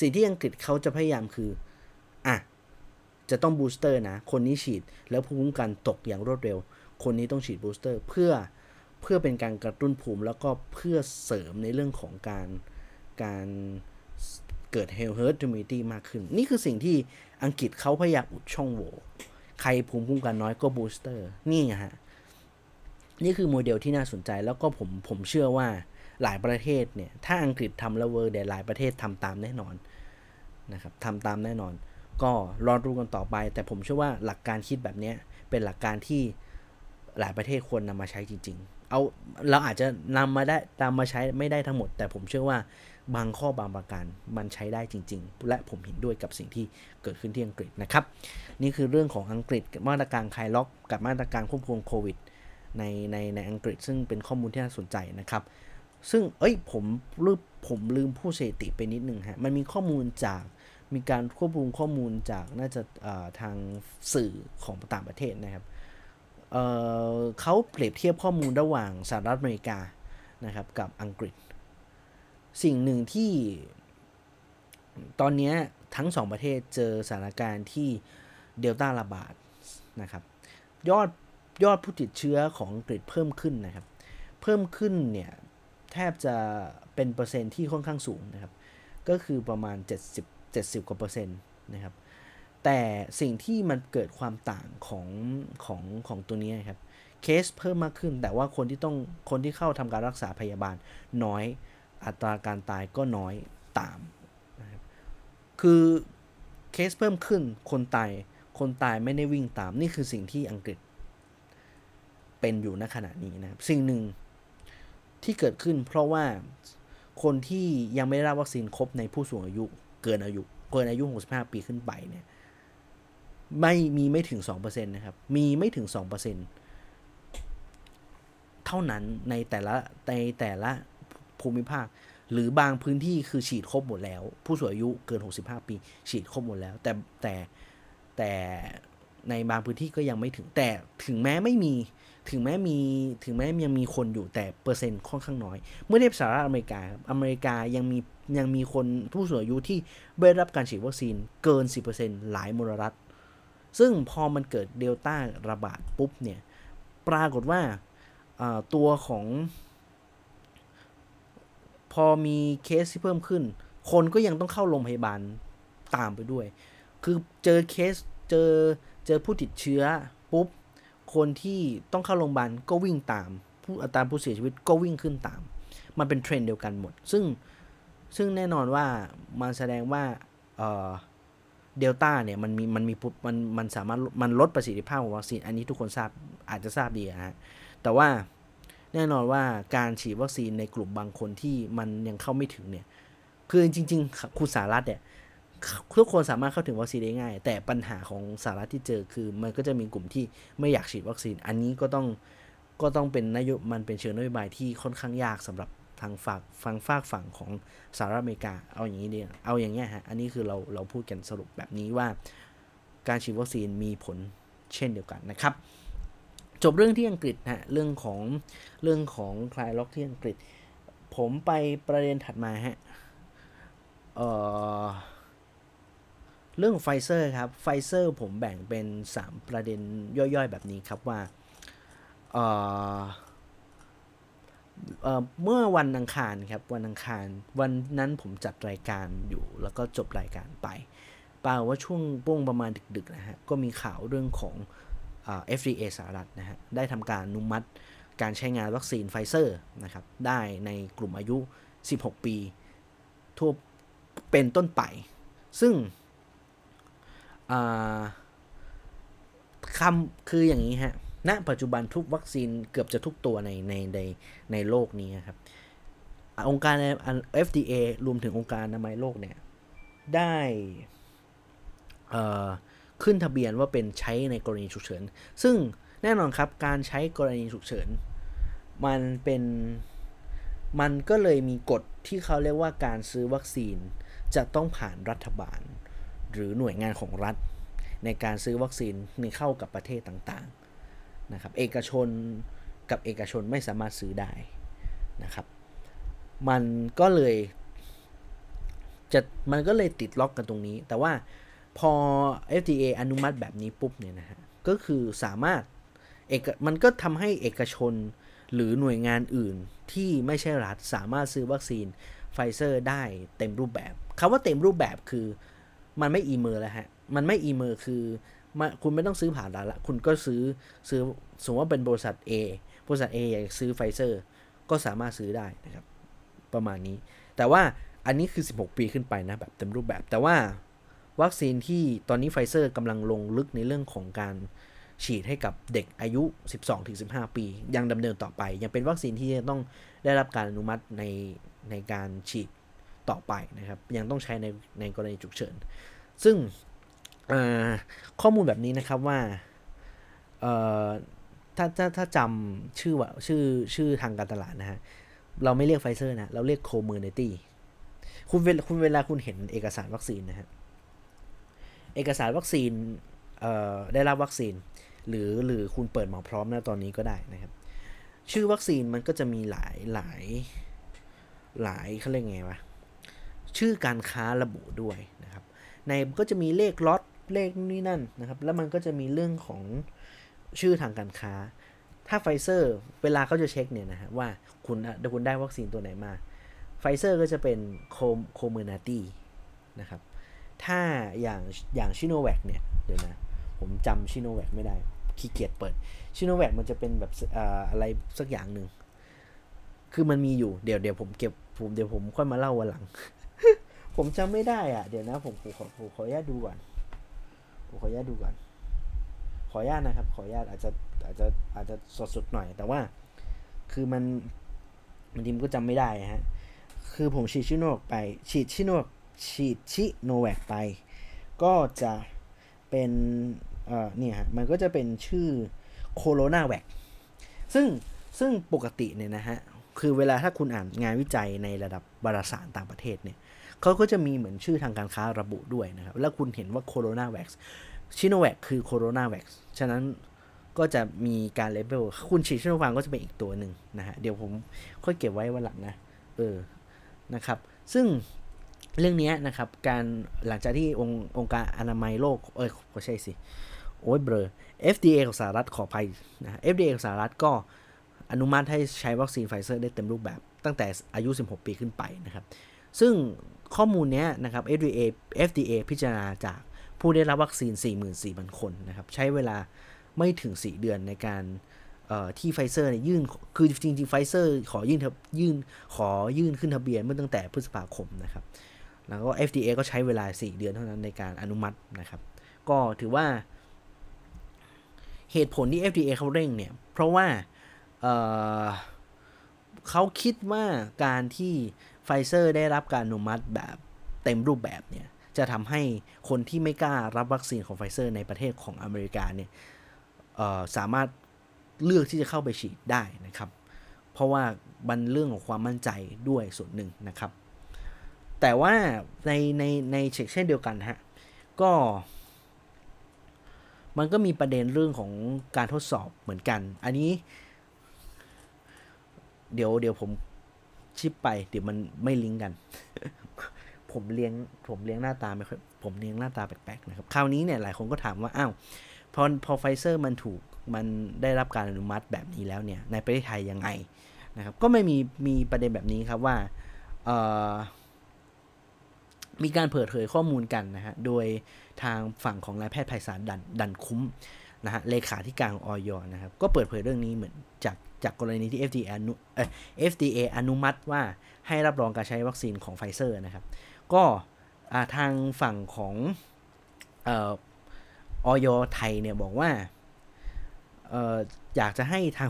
สิ่งที่อังกฤษเขาจะพยายามคืออะจะต้อง booster นะ คนนี้ฉีดแล้วภูมิคุ้มกันตกอย่างรวดเร็ว คนนี้ต้องฉีด booster เพื่อเพื่อเป็นการกระตุ้นภูมิแล้วก็เพื่อเสริมในเรื่องของการการเกิด herd immunity มากขึ้น นี่คือสิ่งที่อังกฤษเขาพยายามอุดช่องโหว่ ใครภูมิคุ้มกันน้อยก็ booster นี่ฮะ นี่คือโมเดลที่น่าสนใจแล้วก็ผมผมเชื่อว่า หลายประเทศเนี่ยถ้าอังกฤษทำแล้ว work เดี๋ยวหลายประเทศทำตามแน่นอนนะครับทำตามแน่นอน ก็รอดูกันต่อไป แต่ผมเชื่อว่าหลักการคิดแบบนี้เป็นหลักการที่หลายประเทศควรนำมาใช้จริง ๆ เอาเราอาจจะนำมาได้ตามมาใช้ไม่ได้ทั้งหมด แต่ผมเชื่อว่าบางข้อบางประการมันใช้ได้จริง ๆ และผมเห็นด้วยกับสิ่งที่เกิดขึ้นที่อังกฤษนะครับ นี่คือเรื่องของอังกฤษมาตรการคลายล็อก กับมาตรการควบคุมโควิดในในในอังกฤษซึ่งเป็นข้อมูลที่น่าสนใจนะครับ ซึ่งเอ้ยผมลืมผมลืมผู้เสติไปนิดนึงฮะ มันมีข้อมูลจากมีการควบคุมข้อมูลจากน่าจะทางสื่อของต่างประเทศนะครับเเขาเปรียบเทียบข้อมูลระหว่างสหรัฐอเมริกานะครับกับอังกฤษ สิ่งหนึ่งที่ตอนนี้ทั้งสองประเทศเจอสถานการณ์ที่เดลต้าระบาดนะครับยอดยอดผู้ติดเชื้อของอังกฤษเพิ่มขึ้นนะครับ เพิ่มขึ้นเนี่ย แทบจะเป็นเปอร์เซ็นที่ค่อนข้างสูงนะครับ ก็คือประมาณ 70 70กว่าเปอร์เซ็นต์นะครับ แต่สิ่งที่มันเกิดความต่างของของของตัวนี้ครับ เคสเพิ่มมากขึ้น แต่ว่าคนที่ต้องคนที่เข้าทำการรักษาพยาบาลน้อย อัตราการตายก็น้อยตามนะครับคือเคสเพิ่มขึ้นคนตายคนตายไม่ได้วิ่งตามนี่คือสิ่งที่อังกฤษเป็นอยู่ณขณะนี้นะครับ สิ่งหนึ่ง ที่เกิดขึ้น เพราะว่าคนที่ยังไม่ได้รับวัคซีนครบในผู้สูงอายุเกินอายุ เกินอายุ 65 ปีขึ้นไปเนี่ยไม่มีไม่ถึง 2%นะครับ มีไม่ถึง 2%เท่านั้นในแต่ละในแต่ละภูมิภาค หรือบางพื้นที่คือฉีดครบหมดแล้ว ผู้สูงอายุเกิน 65 ปี ฉีดครบหมดแล้ว แต่แต่แต่ในบางพื้นที่ก็ยังไม่ถึงแต่ถึงแม้ไม่มี ถึงแม้มีถึงแม้ยังมีคนอยู่แต่เปอร์เซ็นต์ค่อนข้างน้อย เมื่อเทียบสหรัฐอเมริกาอเมริกายังมียังมีคนผู้สูงอายุที่ได้รับการฉีดวัคซีนเกิน 10%หลายมลรัฐ ซึ่งพอมันเกิดเดลต้าระบาดปุ๊บเนี่ย ปรากฏว่าตัวของ พอมีเคสที่เพิ่มขึ้น คนก็ยังต้องเข้าโรงพยาบาลตามไปด้วย คือเจอเคสเจอเจอผู้ติดเชื้อปุ๊บ คนที่ต้องเข้าโรงพยาบาลก็วิ่งตาม ผู้อัตราผู้เสียชีวิตก็วิ่งขึ้นตาม มันเป็นเทรนเดียวกันหมด ซึ่งซึ่งแน่นอนว่ามันแสดงว่าเดลต้าเนี่ยมันมีมันมีมันมันสามารถมันลดประสิทธิภาพของวัคซีน อันนี้ทุกคนทราบอาจจะทราบดีนะฮะแต่ว่าแน่นอนว่าการฉีดวัคซีนในกลุ่มบางคนที่มันยังเข้าไม่ถึงเนี่ยคือจริง ๆ คุณสารัฐเนี่ย ทุกคนสามารถเข้าถึงวัคซีนได้ง่าย แต่ปัญหาของสารัฐที่เจอคือ มันก็จะมีกลุ่มที่ไม่อยากฉีดวัคซีน อันนี้ก็ต้องก็ต้องเป็นนโยมันเป็นเชิงนโยบายที่ค่อนข้างยากสำหรับทางฝากฟังฝากฝั่งของสหรัฐอเมริกา เอาอย่างนี้เดียเอาอย่างเงี้ยฮะ อันนี้คือเราเราพูดกันสรุปแบบนี้ว่า การฉีดวัคซีนมีผลเช่นเดียวกันนะครับ จบเรื่องที่อังกฤษนะเรื่องของเรื่องของคลายล็อกที่อังกฤษ ผมไปประเด็นถัดมาฮะ เอ่อ เรื่องไฟเซอร์ครับไฟเซอร์ผมแบ่งเป็น 3 ประเด็นย่อยๆ แบบนี้ครับว่าเเมื่อวันอังคารครับวันอังคารวันนั้นผมจัดรายการอยู่แล้วก็จบรายการไปปล่าว่าช่วงป้งประมาณดึกๆนะฮะก็มีข่าวเรื่องของ FDA สหรัฐนะฮะได้ทำการอนุมัติการใช้งานวัคซีนไฟเซอร์นะครับได้ในกลุ่มอายุ 16 ปีทั่วเป็นต้นไป ซึ่ง คำคืออย่างนี้ฮะณปัจจุบันทุกวัคซีนเกือบจะทุกตัวในในในในโลกนี้ครับ องค์การ FDA รวมถึงองค์การอนามัยโลกเนี่ย ได้ขึ้นทะเบียนว่าเป็นใช้ในกรณีฉุกเฉิน ซึ่งแน่นอนครับการใช้กรณีฉุกเฉิน มันเป็นมันก็เลยมีกฎที่เขาเรียกว่าการซื้อวัคซีนจะต้องผ่านรัฐบาล หรือหน่วยงานของรัฐ ในการซื้อวัคซีนในเข้ากับประเทศต่างๆนะครับเอกชนกับเอกชนไม่สามารถซื้อได้นะครับ มันก็เลยจะมันก็เลยติดล็อกกันตรงนี้ แต่ว่าพอ FDA อนุมัติแบบนี้ปุ๊บเนี่ยนะฮะก็คือสามารถเอกมันก็ทำให้เอกชนหรือหน่วยงานอื่นที่ไม่ใช่รัฐสามารถซื้อวัคซีนไฟเซอร์ได้เต็มรูปแบบคำว่าเต็มรูปแบบคือ มันไม่ emer แล้วฮะ มันไม่ emer คือคุณไม่ต้องซื้อผ่านรัฐละ คุณก็ซื้อซื้อสมมติว่าเป็นบริษัท A บริษัท A อยากซื้อไฟเซอร์ ก็สามารถซื้อได้นะครับ ประมาณนี้ แต่ว่าอันนี้คือ 16 ปีขึ้นไปนะ แบบเต็มรูปแบบ แต่ว่าวัคซีนที่ตอนนี้ไฟเซอร์กำลังลงลึกในเรื่องของการฉีดให้กับเด็กอายุ 12-15 ปี ยังดำเนินต่อไป ยังเป็นวัคซีนที่จะต้องได้รับการอนุมัติในในการฉีดต่อไปนะครับ ยังต้องใช้ในในกรณีฉุกเฉิน ซึ่งข้อมูลแบบนี้นะครับว่าถ้าถ้าถ้าจำชื่อว่าชื่อชื่อทางการตลาดนะฮะ เราไม่เรียกไฟเซอร์นะ เราเรียก Comirnaty คุณเวลาคุณเวลาคุณเห็นเอกสารวัคซีนนะฮะ เอกสารวัคซีนได้รับวัคซีน หรือหรือคุณเปิดหมอพร้อมนะตอนนี้ก็ได้นะครับ ชื่อวัคซีนมันก็จะมีหลายหลายหลายเขาเรียกไงวะชื่อการค้าระบุด้วยนะครับ ในก็จะมีเลขล็อตเลขนี่นั่นนะครับ แล้วมันก็จะมีเรื่องของชื่อทางการค้า ถ้าไฟเซอร์เวลาเขาจะเช็คเนี่ยนะฮะว่าคุณคุณได้วัคซีนตัวไหนมาไฟเซอร์ก็จะเป็นโค Comirnaty นะครับ ถ้าอย่างอย่างซิโนแวคเนี่ยเดี๋ยวนะ ผมจำซิโนแวคไม่ได้ขี้เกียจเปิดซิโนแวคมันจะเป็นแบบอะไรสักอย่างหนึ่ง คือมันมีอยู่เดี๋ยวเดี๋ยวผมเก็บผมเดี๋ยวผมค่อยมาเล่าวันหลัง ผมจำไม่ได้อะ เดี๋ยวนะผมขอผมขออนุญาตดูก่อนผมขออนุญาตดูก่อน ขออนุญาตนะครับ ขออนุญาตอาจจะอาจจะอาจจะสดๆหน่อย แต่ว่า คือมันมันทีมก็จำไม่ได้ฮะ คือผมฉีดชิโนแวคไป ฉีดชิโนกฉีดชิโนแวคไป ก็จะเป็นเอ่อเนี่ยฮะ มันก็จะเป็นชื่อโคโรนาแวคซึ่งซึ่งปกติเนี่ยนะฮะ คือเวลาถ้าคุณอ่านงานวิจัยในระดับวารสารต่างประเทศเนี่ย เขาก็จะมีเหมือนชื่อทางการค้าระบุด้วยนะครับ แล้วคุณเห็นว่าโคโรนาแวคชิโนแวคคือโคโรนาแวคฉะนั้นก็จะมีการเลเบลคุณฉีดชิโนฟางก็จะเป็นอีกตัวหนึ่งนะฮะ เดี๋ยวผมค่อยเก็บไว้วันหลังนะ เออ นะครับ ซึ่งเรื่องนี้นะครับ การหลังจากที่องค์องค์การอนามัยโลก เอ้ยขอใช่สิ โอ้ยเบลอ FDA ของสหรัฐขออภัยนะ FDA ของสหรัฐก็อนุมัติให้ใช้วัคซีนไฟเซอร์ได้เต็มรูปแบบตั้งแต่อายุ 16 ปีขึ้นไปนะครับ ซึ่ง ข้อมูลนี้นะครับ FDA FDA พิจารณาจากผู้ได้รับวัคซีน 44,000 คนนะครับ ใช้เวลาไม่ถึง 4 เดือนในการที่ไฟเซอร์เนี่ยยื่น คือจริงๆไฟเซอร์ขอยื่นยื่นขอยื่นขึ้นทะเบียนเมื่อตั้งแต่พฤษภาคมนะครับ แล้วก็ FDA ก็ใช้เวลา 4 เดือนเท่านั้นในการอนุมัตินะครับ ก็ถือว่า เหตุผลที่ FDA เขาเร่งเนี่ย เพราะว่าเขาคิดว่าการที่ ไฟเซอร์ได้รับการอนุมัติแบบเต็มรูปแบบเนี่ยจะทำให้คนที่ไม่กล้ารับวัคซีนของไฟเซอร์ในประเทศของอเมริกาเนี่ยสามารถเลือกที่จะเข้าไปฉีดได้นะครับ เพราะว่ามันเรื่องของความมั่นใจด้วยส่วนหนึ่งนะครับ แต่ว่าในในในเช็คเช่นเดียวกันฮะก็ มันก็มีประเด็นเรื่องของการทดสอบเหมือนกัน อันนี้ เดี๋ยวเดี๋ยวผม ชิปไปเดี๋ยวมันไม่ลิงก์กัน ผมเลี้ยงผมเลี้ยงหน้าตาไม่ค่อยผมเลี้ยงหน้าตาแปลกๆนะครับ คราวนี้เนี่ยหลายคนก็ถามว่าอ้าวพอพอไฟเซอร์มันถูกมันได้รับการอนุมัติแบบนี้แล้วเนี่ยในประเทศไทยยังไงนะครับ ก็ไม่มีมีประเด็นแบบนี้ครับว่ามีการเผยเผยข้อมูลกันนะฮะ โดยทางฝั่งของนายแพทย์ไพศาลดั่นดั่นคุ้มนะฮะเลขาธิการของอย. นะครับ ก็เปิดเผยเรื่องนี้เหมือนจาก จากกรณีที่ FDA อนุเอ่อ FDA อนุมัติว่าให้รับรองการใช้วัคซีนของไฟเซอร์นะครับ ก็ทางฝั่งของอย. ไทยเนี่ยบอกว่าอออยากจะให้ทาง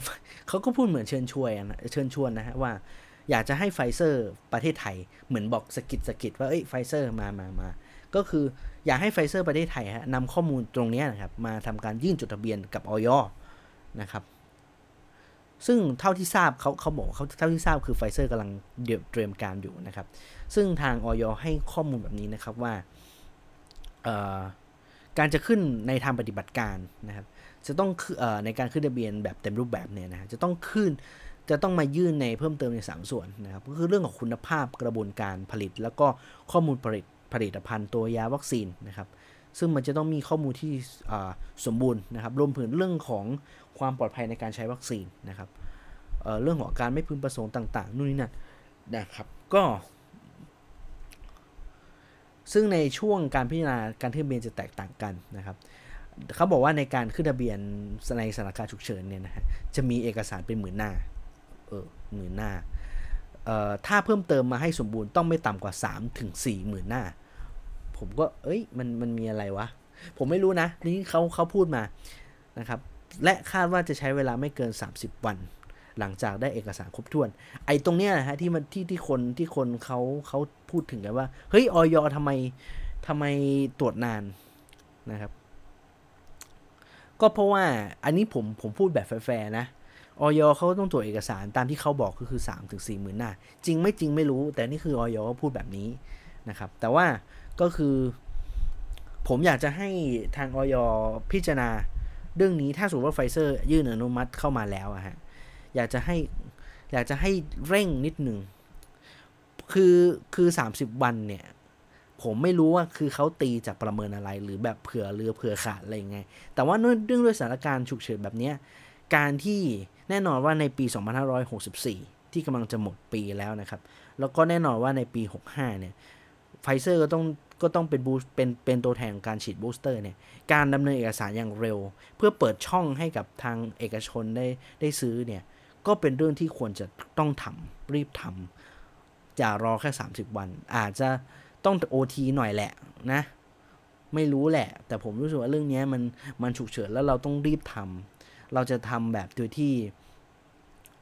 เขาก็พูดเหมือนเชิญชวนนะเชิญชวนนะฮะว่าอยากจะให้ไฟเซอร์ประเทศไทยเหมือนบอกสะกิดสะกิดว่าเอ้ยไฟเซอร์มามามาก็คืออยากให้ไฟเซอร์ประเทศไทยฮะนำข้อมูลตรงนี้นะครับมาทำการยื่นจดทะเบียนกับอย. นะครับ ซึ่งเท่าที่ทราบเขาเขาบอกเขาเท่าที่ทราบคือไฟเซอร์กำลังเตรียมการอยู่นะครับ ซึ่งทางออยให้ข้อมูลแบบนี้นะครับว่าการจะขึ้นในทางปฏิบัติการนะครับ จะต้องในการขึ้นทะเบียนแบบเต็มรูปแบบเนี่ยนะจะต้องขึ้นจะต้องมายื่นในเพิ่มเติมใน 3 ส่วนนะครับก็คือเรื่องของคุณภาพกระบวนการผลิต แล้วก็ข้อมูลผลิตผลิตภัณฑ์ตัวยาวัคซีนนะครับ ซึ่งมันจะต้องมีข้อมูลที่สมบูรณ์นะครับ รวมถึงเรื่องของความปลอดภัยในการใช้วัคซีนนะครับเเรื่องของการไม่พึงประสงค์ต่าง ๆ นู่นนี่นั่นนะครับ ก็ ซึ่งในช่วงการพิจารณาการขึ้นทะเบียนจะแตกต่างกันนะครับ เขาบอกว่าในการขึ้นทะเบียนในสถานการณ์ฉุกเฉินเนี่ยนะฮะ จะมีเอกสารเป็นหมื่นหน้า เออหมื่นหน้าเอ่อถ้าเพิ่มเติมมาให้สมบูรณ์ต้องไม่ต่ำกว่า3ถึง4หมื่นหน้า ผมก็ เอ้ย มันมันมีอะไรวะ ผมไม่รู้นะ นี่เขาเขาพูดมานะครับ และคาดว่าจะใช้เวลาไม่เกิน 30 วัน หลังจากได้เอกสารครบถ้วน ไอ้ตรงเนี้ยนะฮะที่มันที่ที่คนที่คนเขาเขาพูดถึงกันว่า เฮ้ยออยทำไมทำไมตรวจนานนะครับ ก็เพราะว่าอันนี้ผมผมพูดแบบแฟร์นะออยเขาต้องตรวจเอกสารตามที่เขาบอกก็คือ3ามถึงสี่หมื่นหน้า จริงไม่จริงไม่รู้ แต่นี่คือออยก็พูดแบบนี้นะครับ แต่ว่า ก็คือ ผมอยากจะให้ทางออยพิจารณาเรื่องนี้ถ้าสมมติว่าไฟเซอร์ยื่นอนุมัติเข้ามาแล้วอะฮะอยากจะให้อยากจะให้เร่งนิดหนึ่งคือคือ 30 วันเนี่ย ผมไม่รู้ว่าคือเขาตีจากประเมินอะไรหรือแบบเผื่อเรือเผื่อขาดอะไรยังไง แต่ว่าเนื่องด้วยสถานการณ์ฉุกเฉินแบบนี้การที่แน่นอนว่าในปี 2564 ที่กำลังจะหมดปีแล้วนะครับ แล้วก็แน่นอนว่าในปี 65 เนี่ยไฟเซอร์ก็ต้อง ก็ต้องเป็นบูเป็นเป็นตัวแทนของการฉีด booster เนี่ยการดำเนินเอกสารอย่างเร็ว เพื่อเปิดช่องให้กับทางเอกชนได้ได้ซื้อเนี่ยก็เป็นเรื่องที่ควรจะต้องทำรีบทำอย่ารอแค่ 30 วัน อาจจะต้อง OT หน่อยแหละนะ ไม่รู้แหละ แต่ผมรู้สึกว่าเรื่องนี้มันมันฉุกเฉินแล้วเราต้องรีบทำเราจะทำแบบโดยที่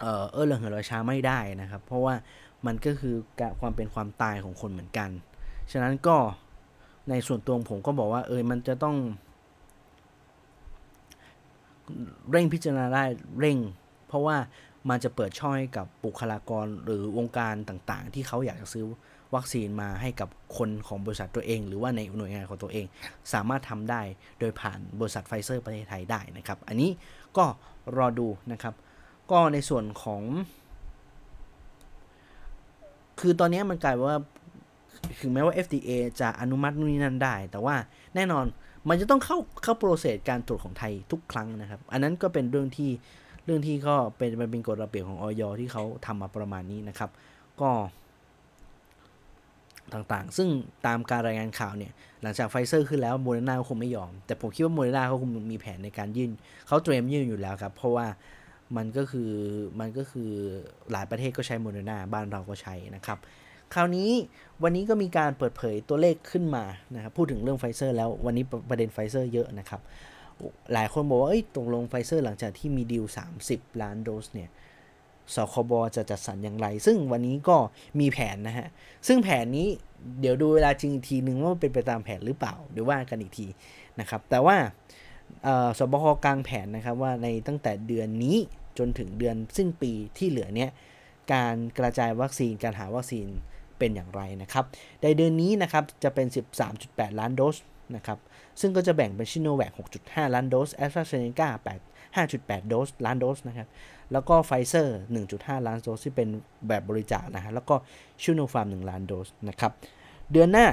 เออเออเรื่องเหรอช้าไม่ได้นะครับ เพราะว่ามันก็คือความเป็นความตายของคนเหมือนกัน ฉะนั้นก็ ในส่วนตัวผมก็บอกว่า เออมันจะต้อง เร่งพิจารณาได้เร่ง เพราะว่ามันจะเปิดช่องให้กับบุคลากรหรือวงการต่างๆ ที่เขาอยากจะซื้อวัคซีนมาให้กับคนของบริษัทตัวเอง หรือว่าในหน่วยงานของตัวเอง สามารถทำได้โดยผ่านบริษัทไฟเซอร์ประเทศไทยได้นะครับ อันนี้ก็รอดูนะครับ ก็ในส่วนของ คือตอนนี้มันกลายว่า ถึงแม้ว่า FDA จะอนุมัตินู่นนี่นั่นได้ แต่ว่าแน่นอนมันจะต้องเข้าเข้า process การตรวจของไทยทุกครั้งนะครับ อันนั้นก็เป็นเรื่องที่เรื่องที่ก็เป็นมันเป็นกฎระเบียบของอย. ที่เขาทำมาประมาณนี้นะครับ ก็ต่างๆ ซึ่งตามการรายงานข่าวเนี่ย หลังจากไฟเซอร์ขึ้นแล้วโมเดอร์นาคงไม่ยอม แต่ผมคิดว่าโมเดอร์นาเขาคงมีแผนในการยื่น เขาเตรียมยื่นอยู่แล้วครับ เพราะว่ามันก็คือมันก็คือหลายประเทศก็ใช้โมเดอร์นาบ้านเราก็ใช้นะครับ คราวนี้วันนี้ก็มีการเปิดเผยตัวเลขขึ้นมานะครับพูดถึงเรื่องไฟเซอร์แล้ววันนี้ประเด็นไฟเซอร์เยอะนะครับ หลายคนบอกว่าตกลงไฟเซอร์หลังจากที่มีดีล 30 ล้านโดสเนี่ยศบคจะจัดสรรอย่างไร ซึ่งวันนี้ก็มีแผนนะฮะ ซึ่งแผนนี้เดี๋ยวดูเวลาจริงอีกทีนึงว่าเป็นไปตามแผนหรือเปล่าเดี๋ยวว่ากันอีกทีนะครับ แต่ว่าศบค กางแผนนะครับว่าในตั้งแต่เดือนนี้จนถึงเดือนสิ้นปีที่เหลือเนี้ยการกระจายวัคซีนการหาวัคซีน เป็นอย่างไรนะครับในเดือนนี้นะครับจะเป็น 13.8 ล้านโดสนะครับซึ่งก็จะแบ่งเป็นซิโนแวค6.5 ล้านโดสแอสตราเซเนกา8 5.8 โดสล้านโดสนะครับแล้วก็ไฟเซอร์ 1.5 ล้านโดสที่เป็นแบบบริจาคนะฮะแล้วก็ซิโนฟาร์ม 1 ล้านโดสนะครับเดือนหน้า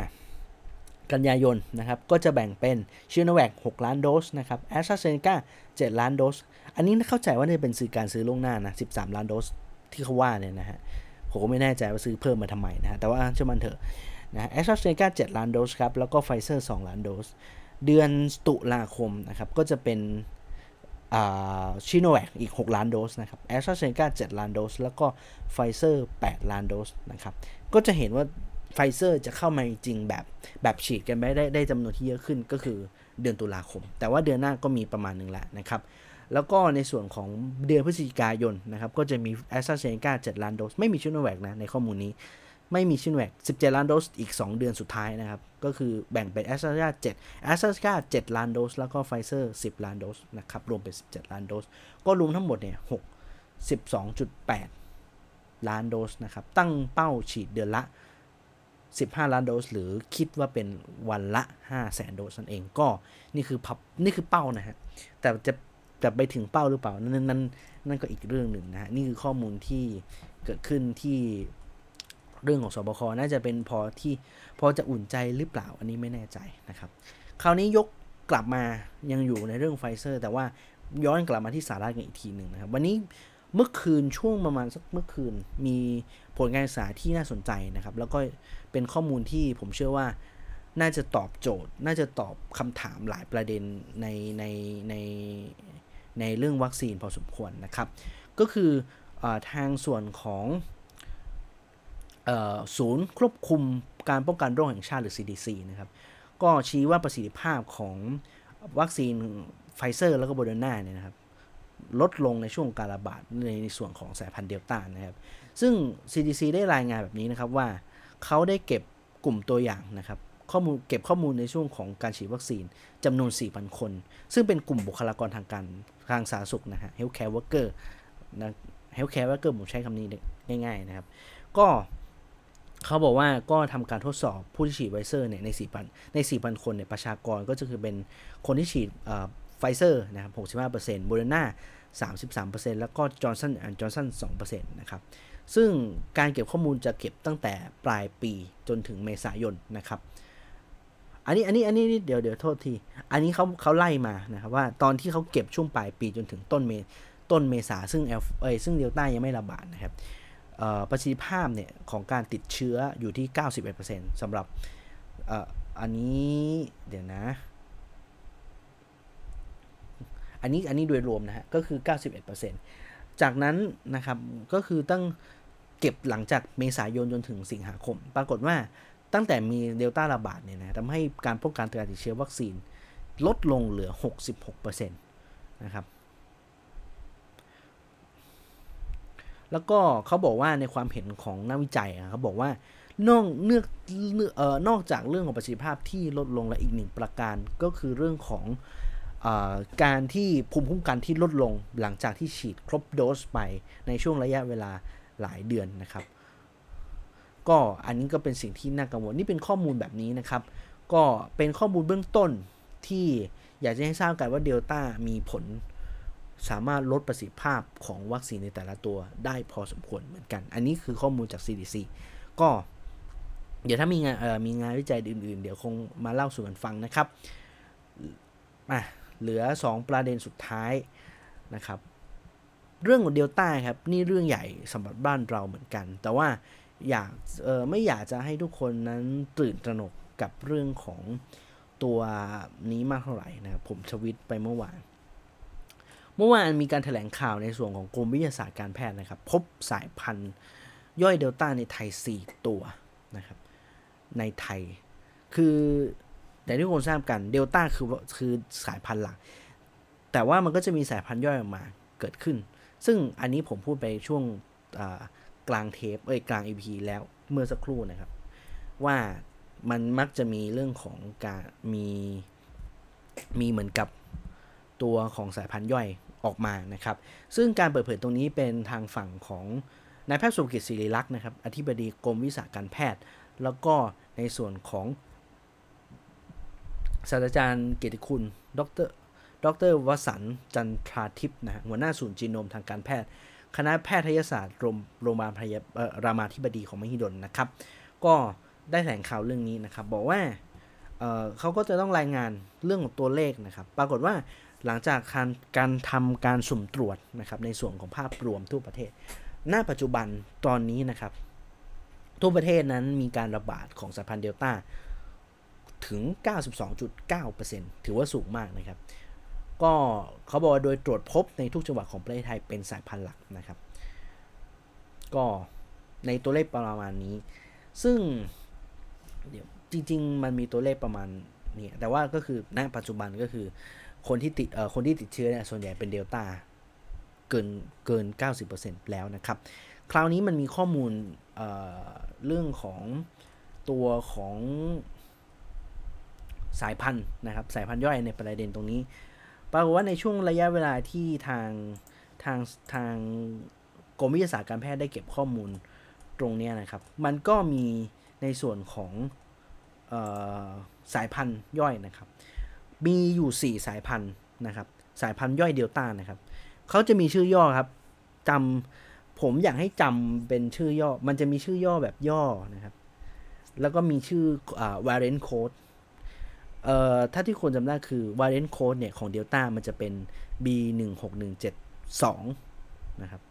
กันยายนนะครับก็จะแบ่งเป็นซิโนแวค6ล้านโดสนะครับแอสตราเซเนกา7ล้านโดส อันนี้เข้าใจว่านี่เป็นคือการซื้อล่วงหน้านะ 13 ล้านโดสที่เขาว่าเนี่ยนะฮะ ผมก็ไม่แน่ใจว่าซื้อเพิ่มมาทำไมนะฮะแต่ว่าเชื่อมันเถอะนะแอสตราเซเนกา7ล้านโดสครับ แล้วก็ไฟเซอร์2ล้านโดส เดือนตุลาคมนะครับ ก็จะเป็นซิโนแวคอีก 6 ล้านโดสนะครับแอสตราเซเนกา7ล้านโดส แล้วก็ไฟเซอร์8ล้านโดสนะครับ ก็จะเห็นว่าไฟเซอร์จะเข้ามาจริงแบบแบบฉีดกันไปได้ได้จำนวนที่เยอะขึ้นก็คือเดือนตุลาคม แต่ว่าเดือนหน้าก็มีประมาณหนึ่งแล้วนะครับ แล้วก็ในส่วนของเดือนพฤศจิกายนนะครับก็จะมีแอสตราเซเนกา7ล้านโดส ไม่มีซิโนแวคนะในข้อมูลนี้ ไม่มีซิโนแวค17 ล้านโดสอีก 2 เดือนสุดท้ายนะครับ ก็คือแบ่งเป็นแอสตราเซเนกา7แอสตราเซเนกา7ล้านโดส แล้วก็ไฟเซอร์10 ล้านโดสนะครับรวมเป็น 17 ล้านโดส ก็รวมทั้งหมดเนี่ย6 12.8 ล้านโดสนะครับตั้งเป้าฉีดเดือนละ15 ล้านโดส หรือคิดว่าเป็นวันละ5แสนโดสนั่นเองก็นี่คือพับนี่คือเป้านะฮะแต่จะ จะไปถึงเป้าหรือเปล่า นั่นนั่นนั่นก็อีกเรื่องหนึ่งนะฮะนี่คือข้อมูลที่เกิดขึ้นที่เรื่องของสบคน่าจะเป็นพอที่พอจะอุ่นใจหรือเปล่าอันนี้ไม่แน่ใจนะครับ คราวนี้ยกกลับมายังอยู่ในเรื่องไฟเซอร์ แต่ว่าย้อนกลับมาที่สาระกันอีกทีหนึ่งนะครับ วันนี้เมื่อคืนช่วงประมาณสักเมื่อคืนมีผลการศึกษาที่น่าสนใจนะครับ แล้วก็เป็นข้อมูลที่ผมเชื่อว่าน่าจะตอบโจทย์ น่าจะตอบคำถามหลายประเด็นในในใน ในเรื่องวัคซีนพอสมควรนะครับ ก็คืออทางส่วนของศูนย์ควบคุมการป้องกันโรคแห่งชาติหรือ CDC นะครับ ก็ชี้ว่าประสิทธิภาพของวัคซีนไฟเซอร์แล้วก็โมเดอร์นาเนี่ยนะครับลดลงในช่วงการระบาดในในส่วนของสายพันธุ์เดลต้านะครับ ซึ่ง CDC ได้รายงานแบบนี้นะครับว่าเขาได้เก็บกลุ่มตัวอย่างนะครับ ข้อมูลเก็บข้อมูลในช่วงของการฉีดวัคซีนจำนวน 4,000 คน ซึ่งเป็นกลุ่มบุคลากรทางการทางสาธารณสุขนะฮะ healthcare worker นะ healthcare worker ผมใช้คำนี้ง่าย ๆ นะครับ ก็เขาบอกว่าก็ทำการทดสอบผู้ที่ฉีดไฟเซอร์เนี่ยใน 4,000 ใน 4,000 คนเนี่ยประชากรก็จะคือเป็นคนที่ฉีดไฟเซอร์นะครับ 65%โมเดอร์นา33%แล้วก็จอร์นสันแอนด์จอร์นสัน2%นะครับซึ่งการเก็บข้อมูลจะเก็บตั้งแต่ปลายปีจนถึงเมษายนนะครับ อันนี้อันนี้อันนี้เดี๋ยวเดี๋ยวโทษที อันนี้เขาเขาไล่มานะครับว่าตอนที่เขาเก็บช่วงปลายปีจนถึงต้นเมต้นเมษาซึ่งเอลเอซึ่งเดลต้ายังไม่ระบาดนะครับประสิทธิภาพเนี่ยของการติดเชื้ออยู่ที่ 91%สำหรับออันนี้เดี๋ยวนะ อันนี้อันนี้โดยรวมนะฮะก็คือ 91%จากนั้นนะครับก็คือตั้งเก็บหลังจากเมษายนจนถึงสิงหาคม ปรากฏว่า ตั้งแต่มีเดลต้าระบาดเนี่ยนะทำให้การป้องกันการติดเชื้อวัคซีนลดลงเหลือ 66%นะครับแล้วก็เขาบอกว่าในความเห็นของนักวิจัยเขาบอกว่านอกเนือเอ่อนอกจากเรื่องของประสิทธิภาพที่ลดลงและอีกหนึ่งประการก็คือเรื่องของอการที่ภูมิคุ้มกันที่ลดลงหลังจากที่ฉีดครบโดสไปในช่วงระยะเวลาหลายเดือนนะครับ ก็อันนี้ก็เป็นสิ่งที่น่ากังวลนี่เป็นข้อมูลแบบนี้นะครับ ก็เป็นข้อมูลเบื้องต้นที่อยากจะให้ทราบกันว่าเดลต้ามีผล สามารถลดประสิทธิภาพของวัคซีนในแต่ละตัวได้พอสมควรเหมือนกัน อันนี้คือข้อมูลจาก CDC ก็เดี๋ยวถ้ามีงานมีงานวิจัยอื่น ๆ เดี๋ยวคงมาเล่าสู่กันฟังนะครับอะเหลือ 2 ประเด็นสุดท้ายนะครับ เรื่องของเดลต้าครับ นี่เรื่องใหญ่สำหรับบ้านเราเหมือนกัน แต่ว่า อยากเออไม่อยากจะให้ทุกคนนั้นตื่นตระหนกกับเรื่องของตัวนี้มากเท่าไหร่นะครับผมชวิตไปเมื่อวาน เมื่อวานมีการถแถลงข่าวในส่วนของกรมวิทยาศาสตร์การแพทย์นะครับ พบสายพันธุ์ย่อยเดลต้าในไทย 4 ตัวนะครับ ในไทย คือแต่ที่คนทราบกันเดลต้าคือคือสายพันธุ์หลัก แต่ว่ามันก็จะมีสายพันธุ์ย่อยออกมาเกิดขึ้น ซึ่งอันนี้ผมพูดไปช่วง กลางเทปเอ้ยกลาง EP แล้วเมื่อสักครู่นะครับ ว่ามันมักจะมีเรื่องของการมีมีเหมือนกับตัวของสายพันธุ์ย่อยออกมานะครับ ซึ่งการเปิดเผยตรงนี้เป็นทางฝั่งของนายแพทย์สุกิจศิริลักษ์นะครับอธิบดีกรมวิชาการแพทย์ แล้วก็ในส่วนของศาสตราจารย์เกียรติคุณ ดร ดรวสันจันทราทิพย์นะหัวหน้าศูนย์จีโนมทางการแพทย์ คณะแพทยศาสตร์โรงพยาบาลพยารามาธิบดีของมหิดลนะครับ ก็ได้แถลงข่าวเรื่องนี้นะครับ บอกว่าเเขาก็จะต้องรายงานเรื่องของตัวเลขนะครับ ปรากฏว่าหลังจากการการทำการสุ่มตรวจนะครับในส่วนของภาพรวมทั่วประเทศหน้าปัจจุบันตอนนี้นะครับ ทั่วประเทศนั้นมีการระบาดของสายพันธุ์เดลต้าถึง 92.9%ถือว่าสูงมากนะครับ ก็เขาบอกว่าโดยตรวจพบในทุกจังหวัดของประเทศไทยเป็นสายพันธุ์หลักนะครับ ก็ในตัวเลขประมาณนี้ ซึ่งเดี๋ยวจริง ๆ มันมีตัวเลขประมาณนี้แต่ว่าก็คือณปัจจุบันก็คือ คนที่ติดเอ่อคนที่ติดเชื้อเนี่ยส่วนใหญ่เป็นเดลต้าเกินเกิน 90%แล้วนะครับ คราวนี้มันมีข้อมูลเเรื่องของตัวของสายพันธุ์นะครับ สายพันธุ์ย่อยในประเด็นตรงนี้ ปรากฏว่าในช่วงระยะเวลาที่ทางทางทางกรมวิทยาศาสตร์การแพทย์ได้เก็บข้อมูลตรงนี้นะครับ มันก็มีในส่วนของออสายพันธุ์ย่อยนะครับ มีอยู่ 4 สายพันธุ์นะครับ สายพันธุ์ย่อยเดลต้านะครับ เขาจะมีชื่อย่อครับจำผมอยากให้จำเป็นชื่อย่อ มันจะมีชื่อย่อแบบย่อนะครับ แล้วก็มีชื่ออ variant code เอ่อถ้าที่คนจำได้คือ variant code เนี่ยของ Delta มันจะเป็น B 1 6 1 7 2 นะครับ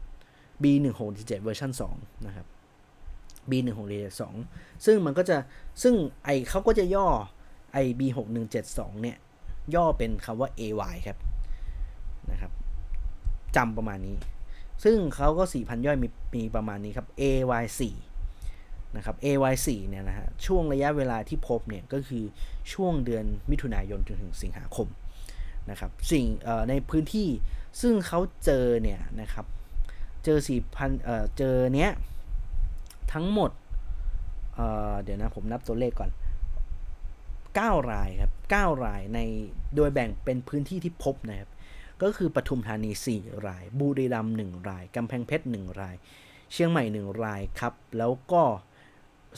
B 1 6 1 7 เวอร์ชัน2นะครับ B 1 6 1 7 2ซึ่งมันก็จะซึ่งไอเขาก็จะย่อไอ B 6 1 7 2 เนี่ย ย่อเป็นคำว่า AY ครับนะครับจำประมาณนี้ ซึ่งเขาก็ 4,000 ย่อยมีมีประมาณนี้ครับ AY4 นะครับ AY4 เนี่ยนะฮะช่วงระยะเวลาที่พบเนี่ยก็คือช่วงเดือนมิถุนายนจนถึงสิงหาคมนะครับสิ่งในพื้นที่ซึ่งเขาเจอเนี่ยนะครับเจอ4,000เอ่อเจอเนี้ยทั้งหมดเเดี๋ยวนะผมนับตัวเลขก่อน 9 รายครับ 9 รายในโดยแบ่งเป็นพื้นที่ที่พบนะครับก็คือปทุมธานี 4 ราย บุรีรัมย์1รายกำแพงเพชร 1 ราย เชียงใหม่ 1 รายครับ แล้วก็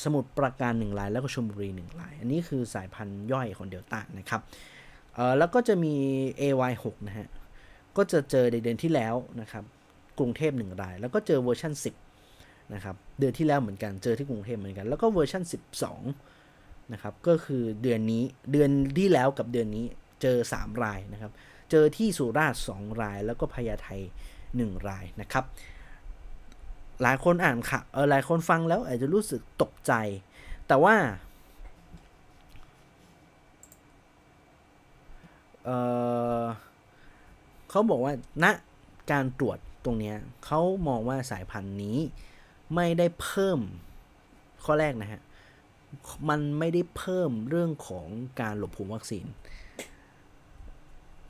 สมุทรปราการ1รายแล้วก็ชลบุรี1ราย อันนี้คือสายพันธุ์ย่อยของเดลต้านะครับเออแล้วก็จะมี AY6 นะฮะ ก็จะเจอในเดือนที่แล้วนะครับ กรุงเทพ1ราย แล้วก็เจอเวอร์ชัน10นะครับ เดือนที่แล้วเหมือนกัน เจอที่กรุงเทพเหมือนกัน แล้วก็เวอร์ชัน12นะครับ ก็คือเดือนนี้ เดือนที่แล้วกับเดือนนี้เจอ 3 รายนะครับ เจอที่สุราษฎร์2ราย แล้วก็พญาไท1รายนะครับ หลายคนอ่านค่ะเออหลายคนฟังแล้วอาจจะรู้สึกตกใจ แต่ว่าเออเขาบอกว่าณนะการตรวจตรงนี้เขามองว่าสายพันธุ์นี้ไม่ได้เพิ่มข้อแรกนะฮะ มันไม่ได้เพิ่มเรื่องของการหลบภูมิวัคซีน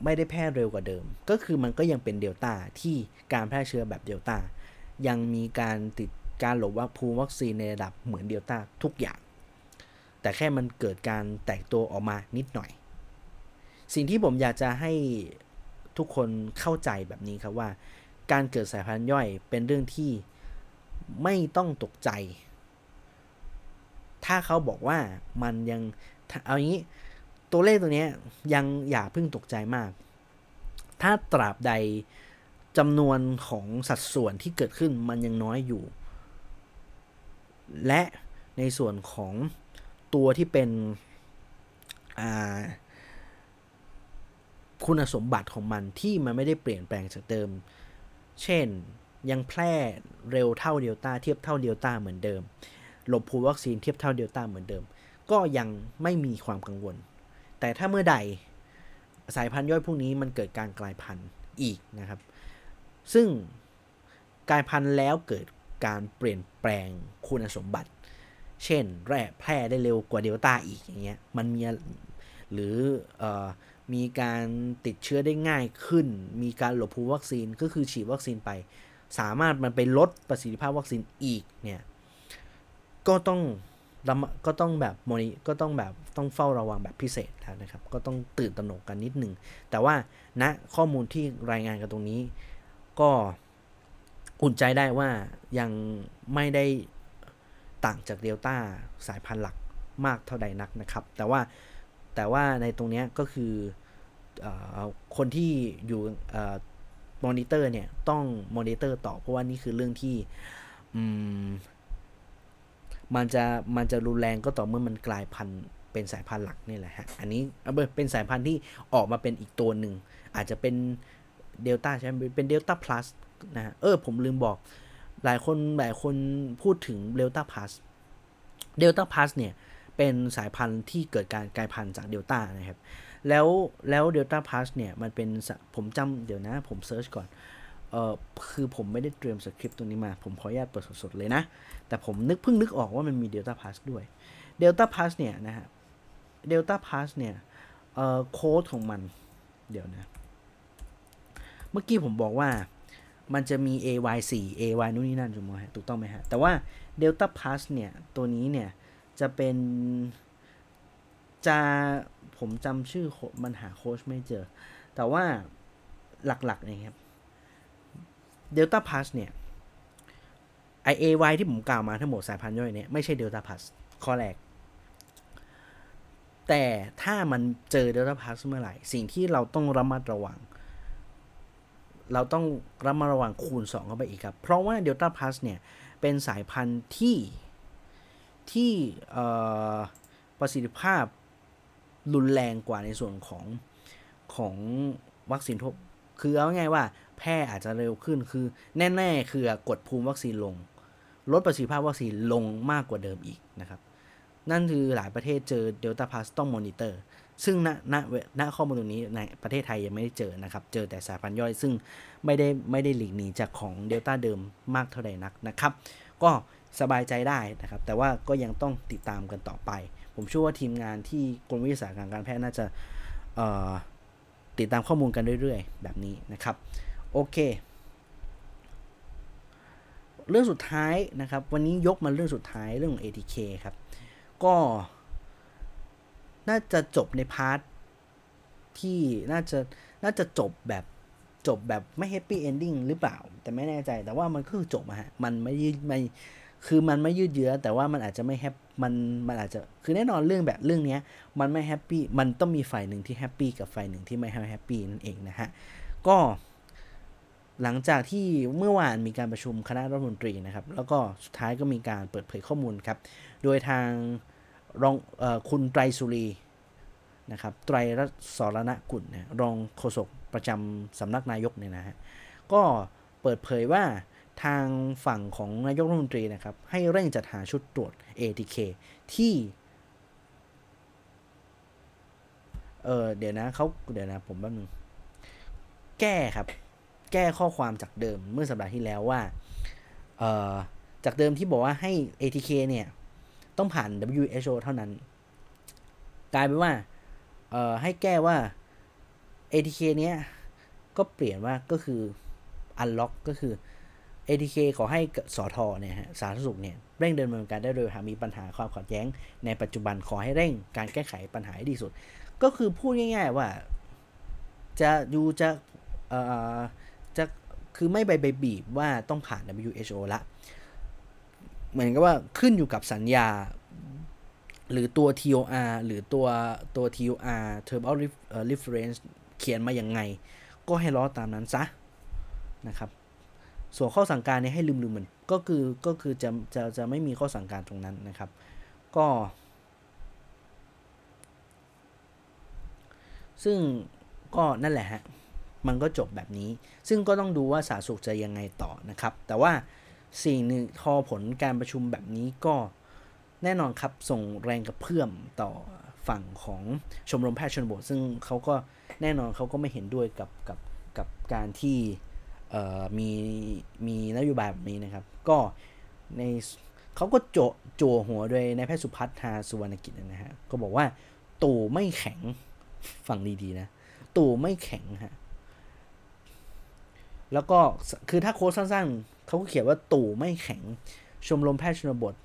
ไม่ได้แพร่เร็วกว่าเดิม ก็คือมันก็ยังเป็นเดลต้าที่การแพร่เชื้อแบบเดลต้า ยังมีการติดการหลบวัคภูมิวัคซีนในระดับเหมือนเดลต้าทุกอย่าง แต่แค่มันเกิดการแตกตัวออกมานิดหน่อย สิ่งที่ผมอยากจะให้ทุกคนเข้าใจแบบนี้ครับว่า การเกิดสายพันธุ์ย่อยเป็นเรื่องที่ไม่ต้องตกใจ ถ้าเขาบอกว่ามันยังเอาอย่างนี้ตัวเลขตัวนี้ยังอย่าเพิ่งตกใจมาก ถ้าตราบใด จำนวนของสัดส่วนที่เกิดขึ้นมันยังน้อยอยู่ และในส่วนของตัวที่เป็นคุณสมบัติของมันที่มันไม่ได้เปลี่ยนแปลงจากเดิม เช่นยังแพร่เร็วเท่าเดลต้าเทียบเท่าเดลต้าเหมือนเดิม หลบภูวัคซีนเทียบเท่าเดลต้าเหมือนเดิม ก็ยังไม่มีความกังวล แต่ถ้าเมื่อใดสายพันธุ์ย่อยพวกนี้มันเกิดการกลายพันธุ์อีกนะครับ ซึ่งกลายพันธุ์แล้วเกิดการเปลี่ยนแปลงคุณสมบัติ เช่น แร่แพร่ได้เร็วกว่าเดลต้าอีกอย่างเงี้ย มันมีหรืออมีการติดเชื้อได้ง่ายขึ้น มีการหลบภูวัคซีนก็คือฉีดวัคซีนไป สามารถมันไปลดประสิทธิภาพวัคซีนอีกเนี่ย ก็ต้องก็ต้องแบบมอนิก็ต้องแบบต้องเฝ้าระวังแบบพิเศษแล้วนะครับ ก็ต้องตื่นตระหนกกันนิดหนึ่ง แต่ว่าณนะข้อมูลที่รายงานกันตรงนี้ ก็อุ่นใจได้ว่ายังไม่ได้ต่างจากเดลต้าสายพันธุ์หลักมากเท่าใดนักนะครับ แต่ว่าแต่ว่าในตรงนี้ก็คืออคนที่อยู่มอนิเตอร์เนี่ยต้องมอนิเตอร์ต่อเพราะว่านี่คือเรื่องที่มันจะมันจะรุนแรงก็ต่อเมื่อมันกลายพันธุ์เป็นสายพันธุ์หลักนี่แหละฮะ อันนี้เป็นสายพันธุ์ที่ออกมาเป็นอีกตัวหนึ่ง อาจจะเป็น เดลต้าใช่ไหมเป็นเดลต้าพลัสนะเออผมลืมบอกหลายคนหลายคนพูดถึงเดลต้าพลัสเดลต้าพลัสเนี่ยเป็นสายพันธุ์ที่เกิดการกลายพันธุ์จากเดลต้านะครับ แล้วแล้วเดลต้าพลัสเนี่ยมันเป็นผมจำเดี๋ยวนะ ผม search ก่อนเออคือผมไม่ได้เตรียมสคริปต์ตรงนี้มา ผมขออนุญาตเปิดสดๆเลยนะ แต่ผมนึกเพิ่งนึกออกว่ามันมี Delta Plus ด้วย Delta Plus เนี่ยนะฮะ Delta Plus เนี่ยเอ่อโค้ดของมันเดี๋ยวนะ เมื่อกี้ผมบอกว่ามันจะมี AY 4 AY นู่นนี่นั่นถูกไหมฮะถูกต้องไหมฮะ แต่ว่า Delta Plus เนี่ย ตัวนี้เนี่ย จะเป็น จะผมจำชื่อมันหาโค้ชไม่เจอ แต่ว่าหลักๆเนี่ยครับ Delta Plus เนี่ยไอ AY ที่ผมกล่าวมาทั้งหมดสายพันธุ์ย่อยเนี่ยไม่ใช่ Delta Plus ข้อแรก แต่ถ้ามันเจอ Delta Plus เมื่อไหร่ สิ่งที่เราต้องระมัดระวัง เราต้องระมัดระวังคูณ 2 เข้าไปอีกครับ เพราะว่า Delta Plus เนี่ยเป็นสายพันธุ์ที่ที่ประสิทธิภาพรุนแรงกว่าในส่วนของของวัคซีนทบคือเอาง่ายว่าแพร่อาจจะเร็วขึ้นคือแน่ ๆ คือกดภูมิวัคซีนลง ลดประสิทธิภาพวัคซีนลงมากกว่าเดิมอีกนะครับ นั่นคือหลายประเทศเจอเดลต้าพาสต้องมอนิเตอร์ซึ่งณณณข้อมูลตรงนี้ในประเทศไทยยังไม่ได้เจอนะครับ เจอแต่สายพันธุ์ย่อย ซึ่งไม่ได้ไม่ได้หลีกหนีจากของเดลต้าเดิมมากเท่าใดนักนะครับ ก็สบายใจได้นะครับ แต่ว่าก็ยังต้องติดตามกันต่อไป ผมเชื่อว่าทีมงานที่กรมวิทยาศาสตร์การแพทย์น่าจะติดตามข้อมูลกันเรื่อยๆ แบบนี้นะครับ โอเค เรื่องสุดท้ายนะครับ วันนี้ยกมาเรื่องสุดท้ายเรื่องของ ATK ครับ ก็น่าจะจบใน part ที่น่าจะน่าจะจบแบบจบแบบไม่ happy ending หรือเปล่า แต่ไม่แน่ใจแต่ว่ามันก็คือจบอะฮะมันไม่ยืดไม่คือมันไม่ยืดเยื้อแต่ว่ามันอาจจะไม่ hap- มันมันอาจจะคือแน่นอนเรื่องแบบเรื่องนี้มันไม่ happy มันต้องมีฝ่ายหนึ่งที่ happy กับฝ่ายหนึ่งที่ไม่ happy นั่นเองนะฮะก็ หลังจากที่เมื่อวานมีการประชุมคณะรัฐมนตรีนะครับ แล้วก็สุดท้ายก็มีการเปิดเผยข้อมูลครับ โดยทางรองอคุณไตรสุรีนะครับ ไตรรัศรณกุลนะรองโฆษกประจำสำนักนายกเนี่ยนะฮะ ก็เปิดเผยว่าทางฝั่งของนายกรัฐมนตรีนะครับ ให้เร่งจัดหาชุดตรวจ ATK ที่ เออเดี๋ยวนะเขาเดี๋ยวนะผมแป๊บนึง แก้ครับ แก้ข้อความจากเดิมเมื่อสัปดาห์ที่แล้วว่าจากเดิมที่บอกว่าให้ ATK เนี่ย ต้องผ่าน WHO เท่านั้น กลายเป็นว่าให้แก้ว่า ATK เนี้ยก็เปลี่ยนว่าก็คือ unlock ก็คือ ATK ขอให้สอทอเนี่ยฮะสาธารณสุขเนี่ย เร่งเดินดำเนินการได้โดยหากมีปัญหาความขัดแย้ง ในปัจจุบันขอให้เร่งการแก้ไขปัญหาให้ดีสุด ก็คือพูดง่าย ๆ ว่า จะอยูจะเอ่อจะ คือไม่ไปไปบีบว่าต้องผ่าน WHO ละ เหมือนกับว่าขึ้นอยู่กับสัญญา หรือตัว TOR หรือตัวตัว TOR Term of Reference เขียนมาอย่างไง ก็ให้ล้อตามนั้นซะนะครับ ส่วนข้อสั่งการนี้ให้ลืมลืมมันก็คือก็คือจะจะจะไม่มีข้อสั่งการตรงนั้นนะครับ ก็ ซึ่งก็นั่นแหละฮะ มันก็จบแบบนี้ ซึ่งก็ต้องดูว่าสาสุขจะยังไงต่อนะครับ แต่ว่าสิ่งหนึ่งพอผลการประชุมแบบนี้ก็แน่นอนครับส่งแรงกระเพื่อมต่อฝั่งของชมรมแพทย์ชนบท ซึ่งเขาก็แน่นอนเขาก็ไม่เห็นด้วยกับกับกับการที่มีมีนโยบายแบบนี้นะครับ ก็ในเขาก็โจโจหัวโดยนายแพทย์สุพัฒน์ทาสุวรรณกิจนะฮะก็บอกว่าตู่ไม่แข็งฟังดีๆนะตู่ไม่แข็งฮะ แล้วก็คือถ้าโค้ดสั้นๆ เขาก็เขียนว่าตู่ไม่แข็งชมรมแพทย์ชนบท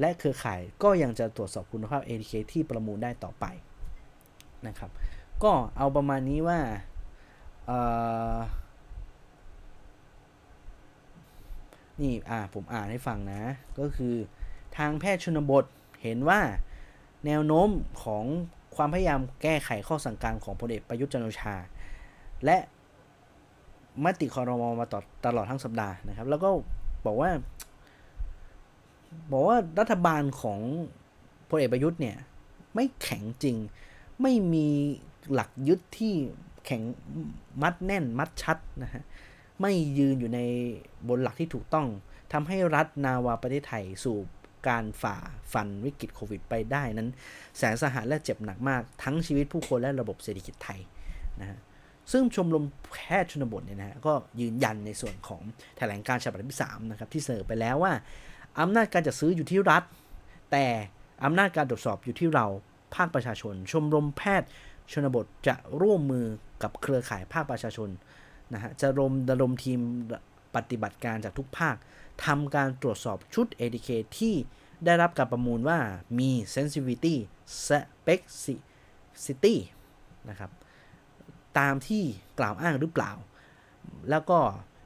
และเครือข่ายก็ยังจะตรวจสอบคุณภาพ ATK ที่ประมูลได้ต่อไปนะครับ ก็เอาประมาณนี้ว่านี่อ่าผมอ่านให้ฟังนะ ก็คือทางแพทย์ชนบทเห็นว่าแนวโน้มของความพยายามแก้ไขข้อสั่งการของพลเอกประยุทธ์จันโอชา และ มติคอรมอมาตตลอดทั้งสัปดาห์นะครับ แล้วก็บอกว่า บอกว่ารัฐบาลของพลเอกประยุทธ์เนี่ย ไม่แข็งจริง ไม่มีหลักยึดที่แข็งมัดแน่นมัดชัดนะฮะไม่ยืนอยู่ในบนหลักที่ถูกต้องทำให้รัฐนาวาประเทศไทยสู่การฝ่าฟันวิกฤตโควิดไปได้นั้น แสนสาหัสและเจ็บหนักมากทั้งชีวิตผู้คนและระบบเศรษฐกิจไทยนะฮะ ซึ่งชมรมแพทย์ชนบทเนี่ยนะฮะก็ยืนยันในส่วนของแถลงการฉบับที่3นะครับที่เสนอไปแล้วว่าอำนาจการจัดซื้ออยู่ที่รัฐ แต่อำนาจการตรวจสอบอยู่ที่เราภาคประชาชน ชมรมแพทย์ชนบทจะร่วมมือกับเครือข่ายภาคประชาชนนะฮะจะรมระดมทีมปฏิบัติการจากทุกภาคทำการตรวจสอบชุด ADK ที่ได้รับการประมูลว่ามี sensitivity specificity นะครับ ตามที่กล่าวอ้างหรือเปล่า แล้วก็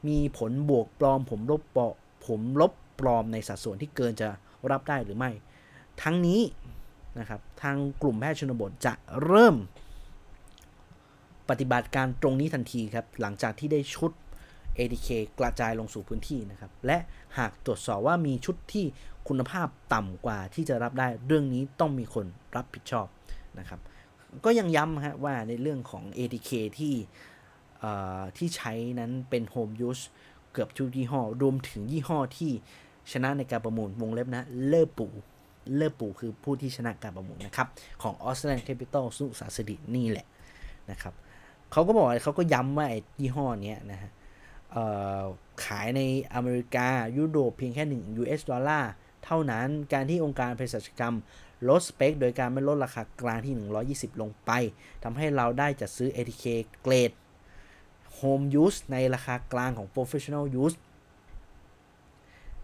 มีผลบวกปลอมผมลบปอผมลบปลอมในสัดส่วนที่เกินจะรับได้หรือไม่ ทั้งนี้นะครับทางกลุ่มแพทย์ชนบทจะเริ่มปฏิบัติการตรงนี้ทันทีครับ หลังจากที่ได้ชุด ADK กระจายลงสู่พื้นที่นะครับ และหากตรวจสอบว่ามีชุดที่คุณภาพต่ำกว่าที่จะรับได้ เรื่องนี้ต้องมีคนรับผิดชอบนะครับ ก็ยังย้ำฮะว่าในเรื่องของ ADK ที่ที่ใช้นั้นเป็น Home Use เกือบทุกยี่ห้อ รวมถึงยี่ห้อที่ชนะในการประมูลวงเล็บนะ เลอปูเลอปูคือผู้ที่ชนะการประมูลนะครับ ของ Australian Capital สุสาสดินี่แหละนะครับเขาก็บอกเขาก็ย้ำว่าไอ้ยี่ห้อนี้นะฮะขายในอเมริกา ยุโรปเพียงแค่ 1 US ดอลลาร์ เท่านั้นการที่องค์การเภสัชกรรมลดสเปค โดยการไม่ลดราคากลางที่ 120 ลงไปทำให้เราได้จัดซื้อ ATK เกรด Home Use ในราคากลางของ Professional Use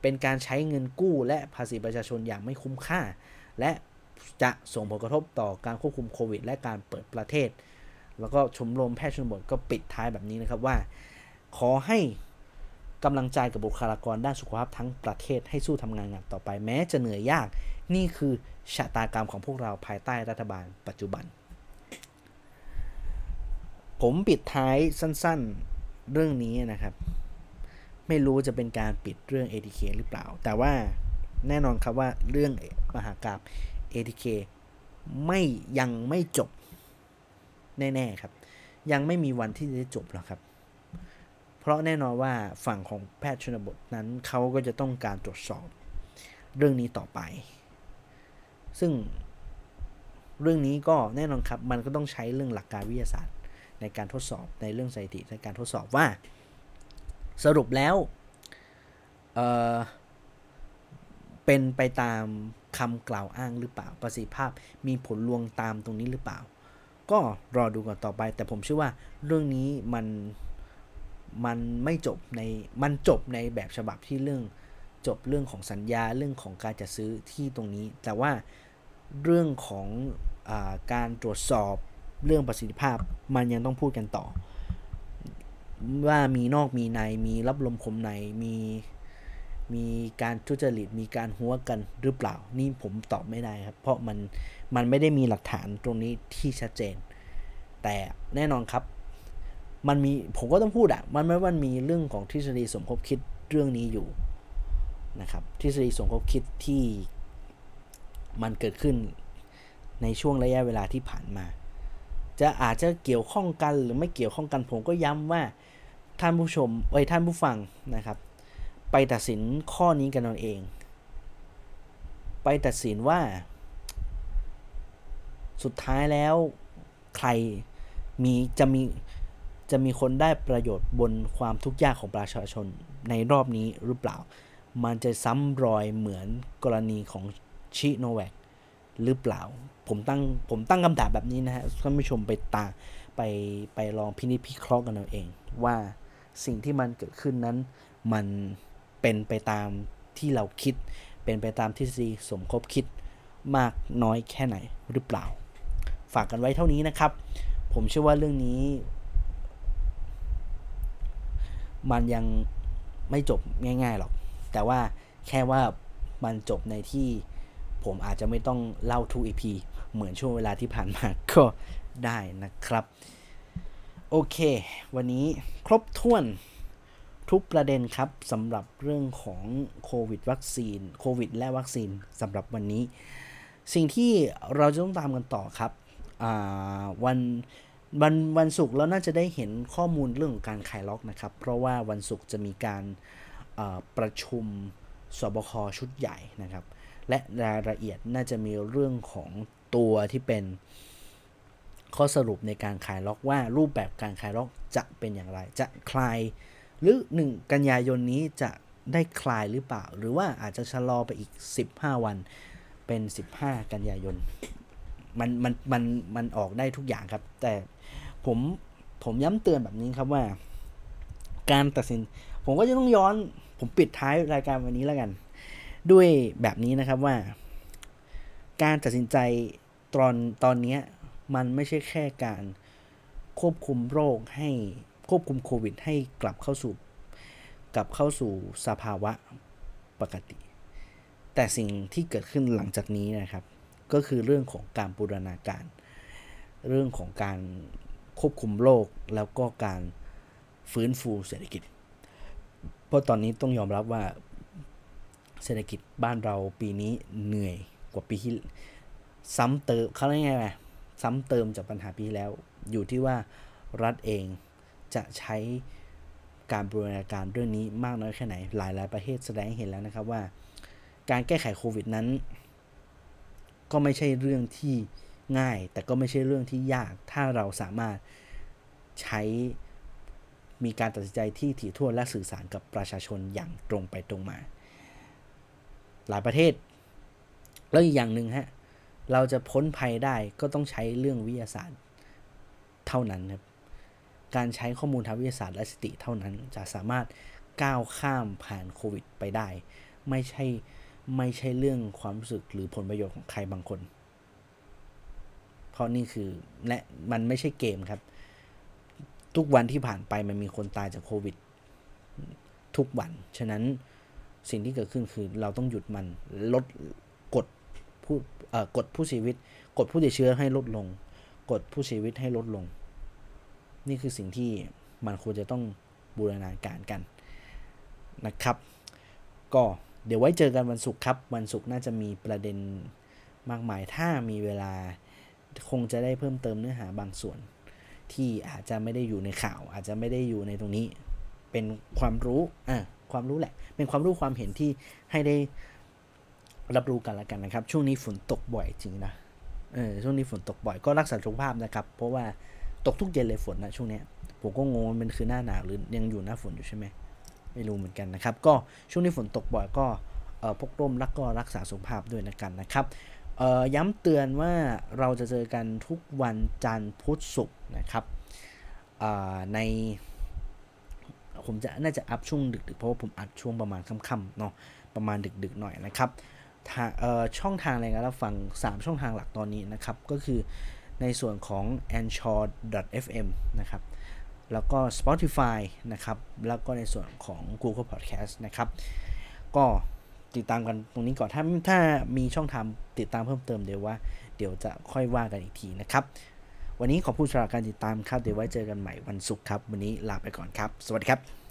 เป็นการใช้เงินกู้และภาษีประชาชนอย่างไม่คุ้มค่า และจะส่งผลกระทบต่อการควบคุมโควิด และการเปิดประเทศ แล้วก็ชมรมแพทย์ชนบทก็ปิดท้ายแบบนี้นะครับว่า ขอให้ กำลังใจกับบุคลากรด้านสุขภาพทั้งประเทศให้สู้ทำงานหนักต่อไปแม้จะเหนื่อยยาก นี่คือชะตากรรมของพวกเราภายใต้รัฐบาลปัจจุบัน ผมปิดท้ายสั้นๆเรื่องนี้นะครับ ไม่รู้จะเป็นการปิดเรื่อง ATK หรือเปล่า แต่ว่าแน่นอนครับว่าเรื่องมหากราบ ATK ไม่ยังไม่จบแน่ๆครับ ยังไม่มีวันที่จะจบหรอกครับ เพราะแน่นอนว่าฝั่งของแพทย์ชนบทนั้นเขาก็จะต้องการตรวจสอบเรื่องนี้ต่อไป ซึ่งเรื่องนี้ก็แน่นอนครับ มันก็ต้องใช้เรื่องหลักการวิทยาศาสตร์ในการทดสอบในเรื่องสถิติในการทดสอบว่า สรุปแล้วเเป็นไปตามคำกล่าวอ้างหรือเปล่า ประสิทธิภาพมีผลลวงตามตรงนี้หรือเปล่า ก็รอดูกันต่อไป แต่ผมเชื่อว่าเรื่องนี้มัน มันไม่จบในมันจบในแบบฉบับที่เรื่องจบเรื่องของสัญญาเรื่องของการจะซื้อที่ตรงนี้ แต่ว่าเรื่องของอการตรวจสอบเรื่องประสิทธิภาพมันยังต้องพูดกันต่อ ว่ามีนอกมีในมีรับลมคมในมีมีการทุจริตมีการหัวกันหรือเปล่า นี่ผมตอบไม่ได้ครับ เพราะมันมันไม่ได้มีหลักฐานตรงนี้ที่ชัดเจน แต่แน่นอนครับ มันมีผมก็ต้องพูดอะมันไม่ว่ามีเรื่องของทฤษฎีสมคบคิดเรื่องนี้อยู่นะครับทฤษฎีสมคบคิดที่มันเกิดขึ้นในช่วงระยะเวลาที่ผ่านมา จะอาจจะเกี่ยวข้องกันหรือไม่เกี่ยวข้องกันผมก็ย้ำว่าท่านผู้ชมเอ้ยท่านผู้ฟังนะครับ ไปตัดสินข้อนี้กันเอาเอง ไปตัดสินว่า สุดท้ายแล้วใครมีจะมี จะมีคนได้ประโยชน์บนความทุกข์ยากของประชาชนในรอบนี้หรือเปล่า มันจะซ้ำรอยเหมือนกรณีของชิโนแวคหรือเปล่า ผมตั้งผมตั้งคำถามแบบนี้นะฮะท่านผู้ชมไปตาไปไปลองพินิจพิเคราะห์กันเอาเอง ว่าสิ่งที่มันเกิดขึ้นนั้น มันเป็นไปตามที่เราคิด เป็นไปตามทฤษฎีสมคบคิดมากน้อยแค่ไหนหรือเปล่า ฝากกันไว้เท่านี้นะครับ ผมเชื่อว่าเรื่องนี้ มันยังไม่จบง่าย ๆหรอก แต่ว่าแค่ว่ามันจบในที่ผมอาจจะไม่ต้องเล่าทุกอีพีเหมือนช่วงเวลาที่ผ่านมาก็ได้นะครับ โอเค วันนี้ครบถ้วนทุกประเด็นครับสำหรับเรื่องของโควิดวัคซีนโควิดและวัคซีนสำหรับวันนี้ สิ่งที่เราจะต้องตามกันต่อครับวัน วันวันศุกร์เราน่าจะได้เห็นข้อมูลเรื่องของการขายล็อกนะครับ เพราะว่าวันศุกร์จะมีการประชุมสบคชุดใหญ่นะครับ และรายละเอียดน่าจะมีเรื่องของตัวที่เป็นข้อสรุปในการขายล็อกว่ารูปแบบการขายล็อกจะเป็นอย่างไร จะคลายหรือ 1 กันยายนนี้จะได้คลายหรือเปล่า หรือว่าอาจจะชะลอไปอีก 15 วันเป็น 15 กันยายน มันมันมันมันออกได้ทุกอย่างครับ แต่ ผมผมย้ำเตือนแบบนี้ครับว่า การตัดสิน ผมก็จะต้องย้อน ผมปิดท้ายรายการวันนี้แล้วกัน ด้วยแบบนี้นะครับว่า การตัดสินใจตอนตอนนี้มันไม่ใช่แค่การควบคุมโรคให้ควบคุมโควิด ให้กลับเข้าสู่กลับเข้าสู่สภาวะปกติ แต่สิ่งที่เกิดขึ้นหลังจากนี้นะครับ ก็คือเรื่องของการบูรณาการ เรื่องของการ ควบคุมโรคแล้วก็การฟื้นฟูเศรษฐกิจ เพราะตอนนี้ต้องยอมรับว่าเศรษฐกิจบ้านเราปีนี้เหนื่อยกว่าปีที่ซ้ำเติมเขาเรียกไงไงซ้ำเติมจากปัญหาปีที่แล้ว อยู่ที่ว่ารัฐเองจะใช้การบรูรณาการเรื่องนี้มากน้อยแค่ไหน หลายหลายประเทศแสดงให้เห็นแล้วนะครับว่า การแก้ไขโควิดนั้น ก็ไม่ใช่เรื่องที่ ง่าย แต่ก็ไม่ใช่เรื่องที่ยากถ้าเราสามารถใช้มีการตัดสินใจที่ถี่ถ้วนและสื่อสารกับประชาชนอย่างตรงไปตรงมา หลายประเทศ แล้วอีกอย่างหนึ่งฮะเราจะพ้นภัยได้ก็ต้องใช้เรื่องวิทยาศาสตร์เท่านั้นครับการใช้ข้อมูลทางวิทยาศาสตร์และสติเท่านั้นจะสามารถก้าวข้ามผ่านโควิด ไปได้ ไม่ใช่ไม่ใช่เรื่องความรู้สึกหรือผลประโยชน์ของใครบางคน เพราะนี่คือและมันไม่ใช่เกมครับ ทุกวันที่ผ่านไปมันมีคนตายจากโควิด ทุกวัน ฉะนั้นสิ่งที่เกิดขึ้นคือเราต้องหยุดมันลดกดผู้กดผู้เสียชีวิต กดผู้ติดเชื้อให้ลดลง กดผู้เสียชีวิตให้ลดลง นี่คือสิ่งที่มันควรจะต้องบูรณาการกันนะครับ ก็เดี๋ยวไว้เจอกันวันศุกร์ครับ วันศุกร์น่าจะมีประเด็นมากมายถ้ามีเวลา คงจะได้เพิ่มเติมเนื้อหาบางส่วน ที่อาจจะไม่ได้อยู่ในข่าว อาจจะไม่ได้อยู่ในตรงนี้ เป็นความรู้อะความรู้แหละ เป็นความรู้ความเห็นที่ให้ได้รับรู้กันล้วกันนะครับ ช่วงนี้ฝนตกบ่อยจริงนะเออช่วงนี้ฝนตกบ่อยก็รักษาสุขภาพนะครับ เพราะว่าตกทุกเย็นเลยฝนนะช่วงนี้ผมก็งงมันคือหน้าหนาวหรือยังอยู่หน้าฝนอยู่ใช่ไหมไม่รู้เหมือนกันนะครับ ก็ช่วงนี้ฝนตกบ่อยก็พกร่มแล้วก็รักษาสุขภาพด้วยนะกันนะครับ ย้ำเตือนว่าเราจะเจอกันทุกวันจันทร์พุธศุกร์นะครับในผมจะน่าจะอัพช่วงดึกๆ เพราะว่าผมอัดช่วงประมาณค่ำๆเนาะประมาณดึกๆหน่อยนะครับช่องทางอะไรกันรับฟัง 3 ช่องทางหลักตอนนี้นะครับ ก็คือในส่วนของ a n c h o r fm นะครับ แล้วก็ Spotify นะครับ แล้วก็ในส่วนของ Google Podcast นะครับ ก็ ติดตามกันตรงนี้ก่อนถ้าถ้ามีช่องทางติดตามเพิ่มเติมเดี๋ยวว่า เดี๋ยวจะค่อยว่ากันอีกทีนะครับ วันนี้ขอบคุณสำหรับการติดตามครับเดี๋ยวไว้เจอกันใหม่วันศุกร์ครับ วันนี้ลาไปก่อนครับ สวัสดีครับ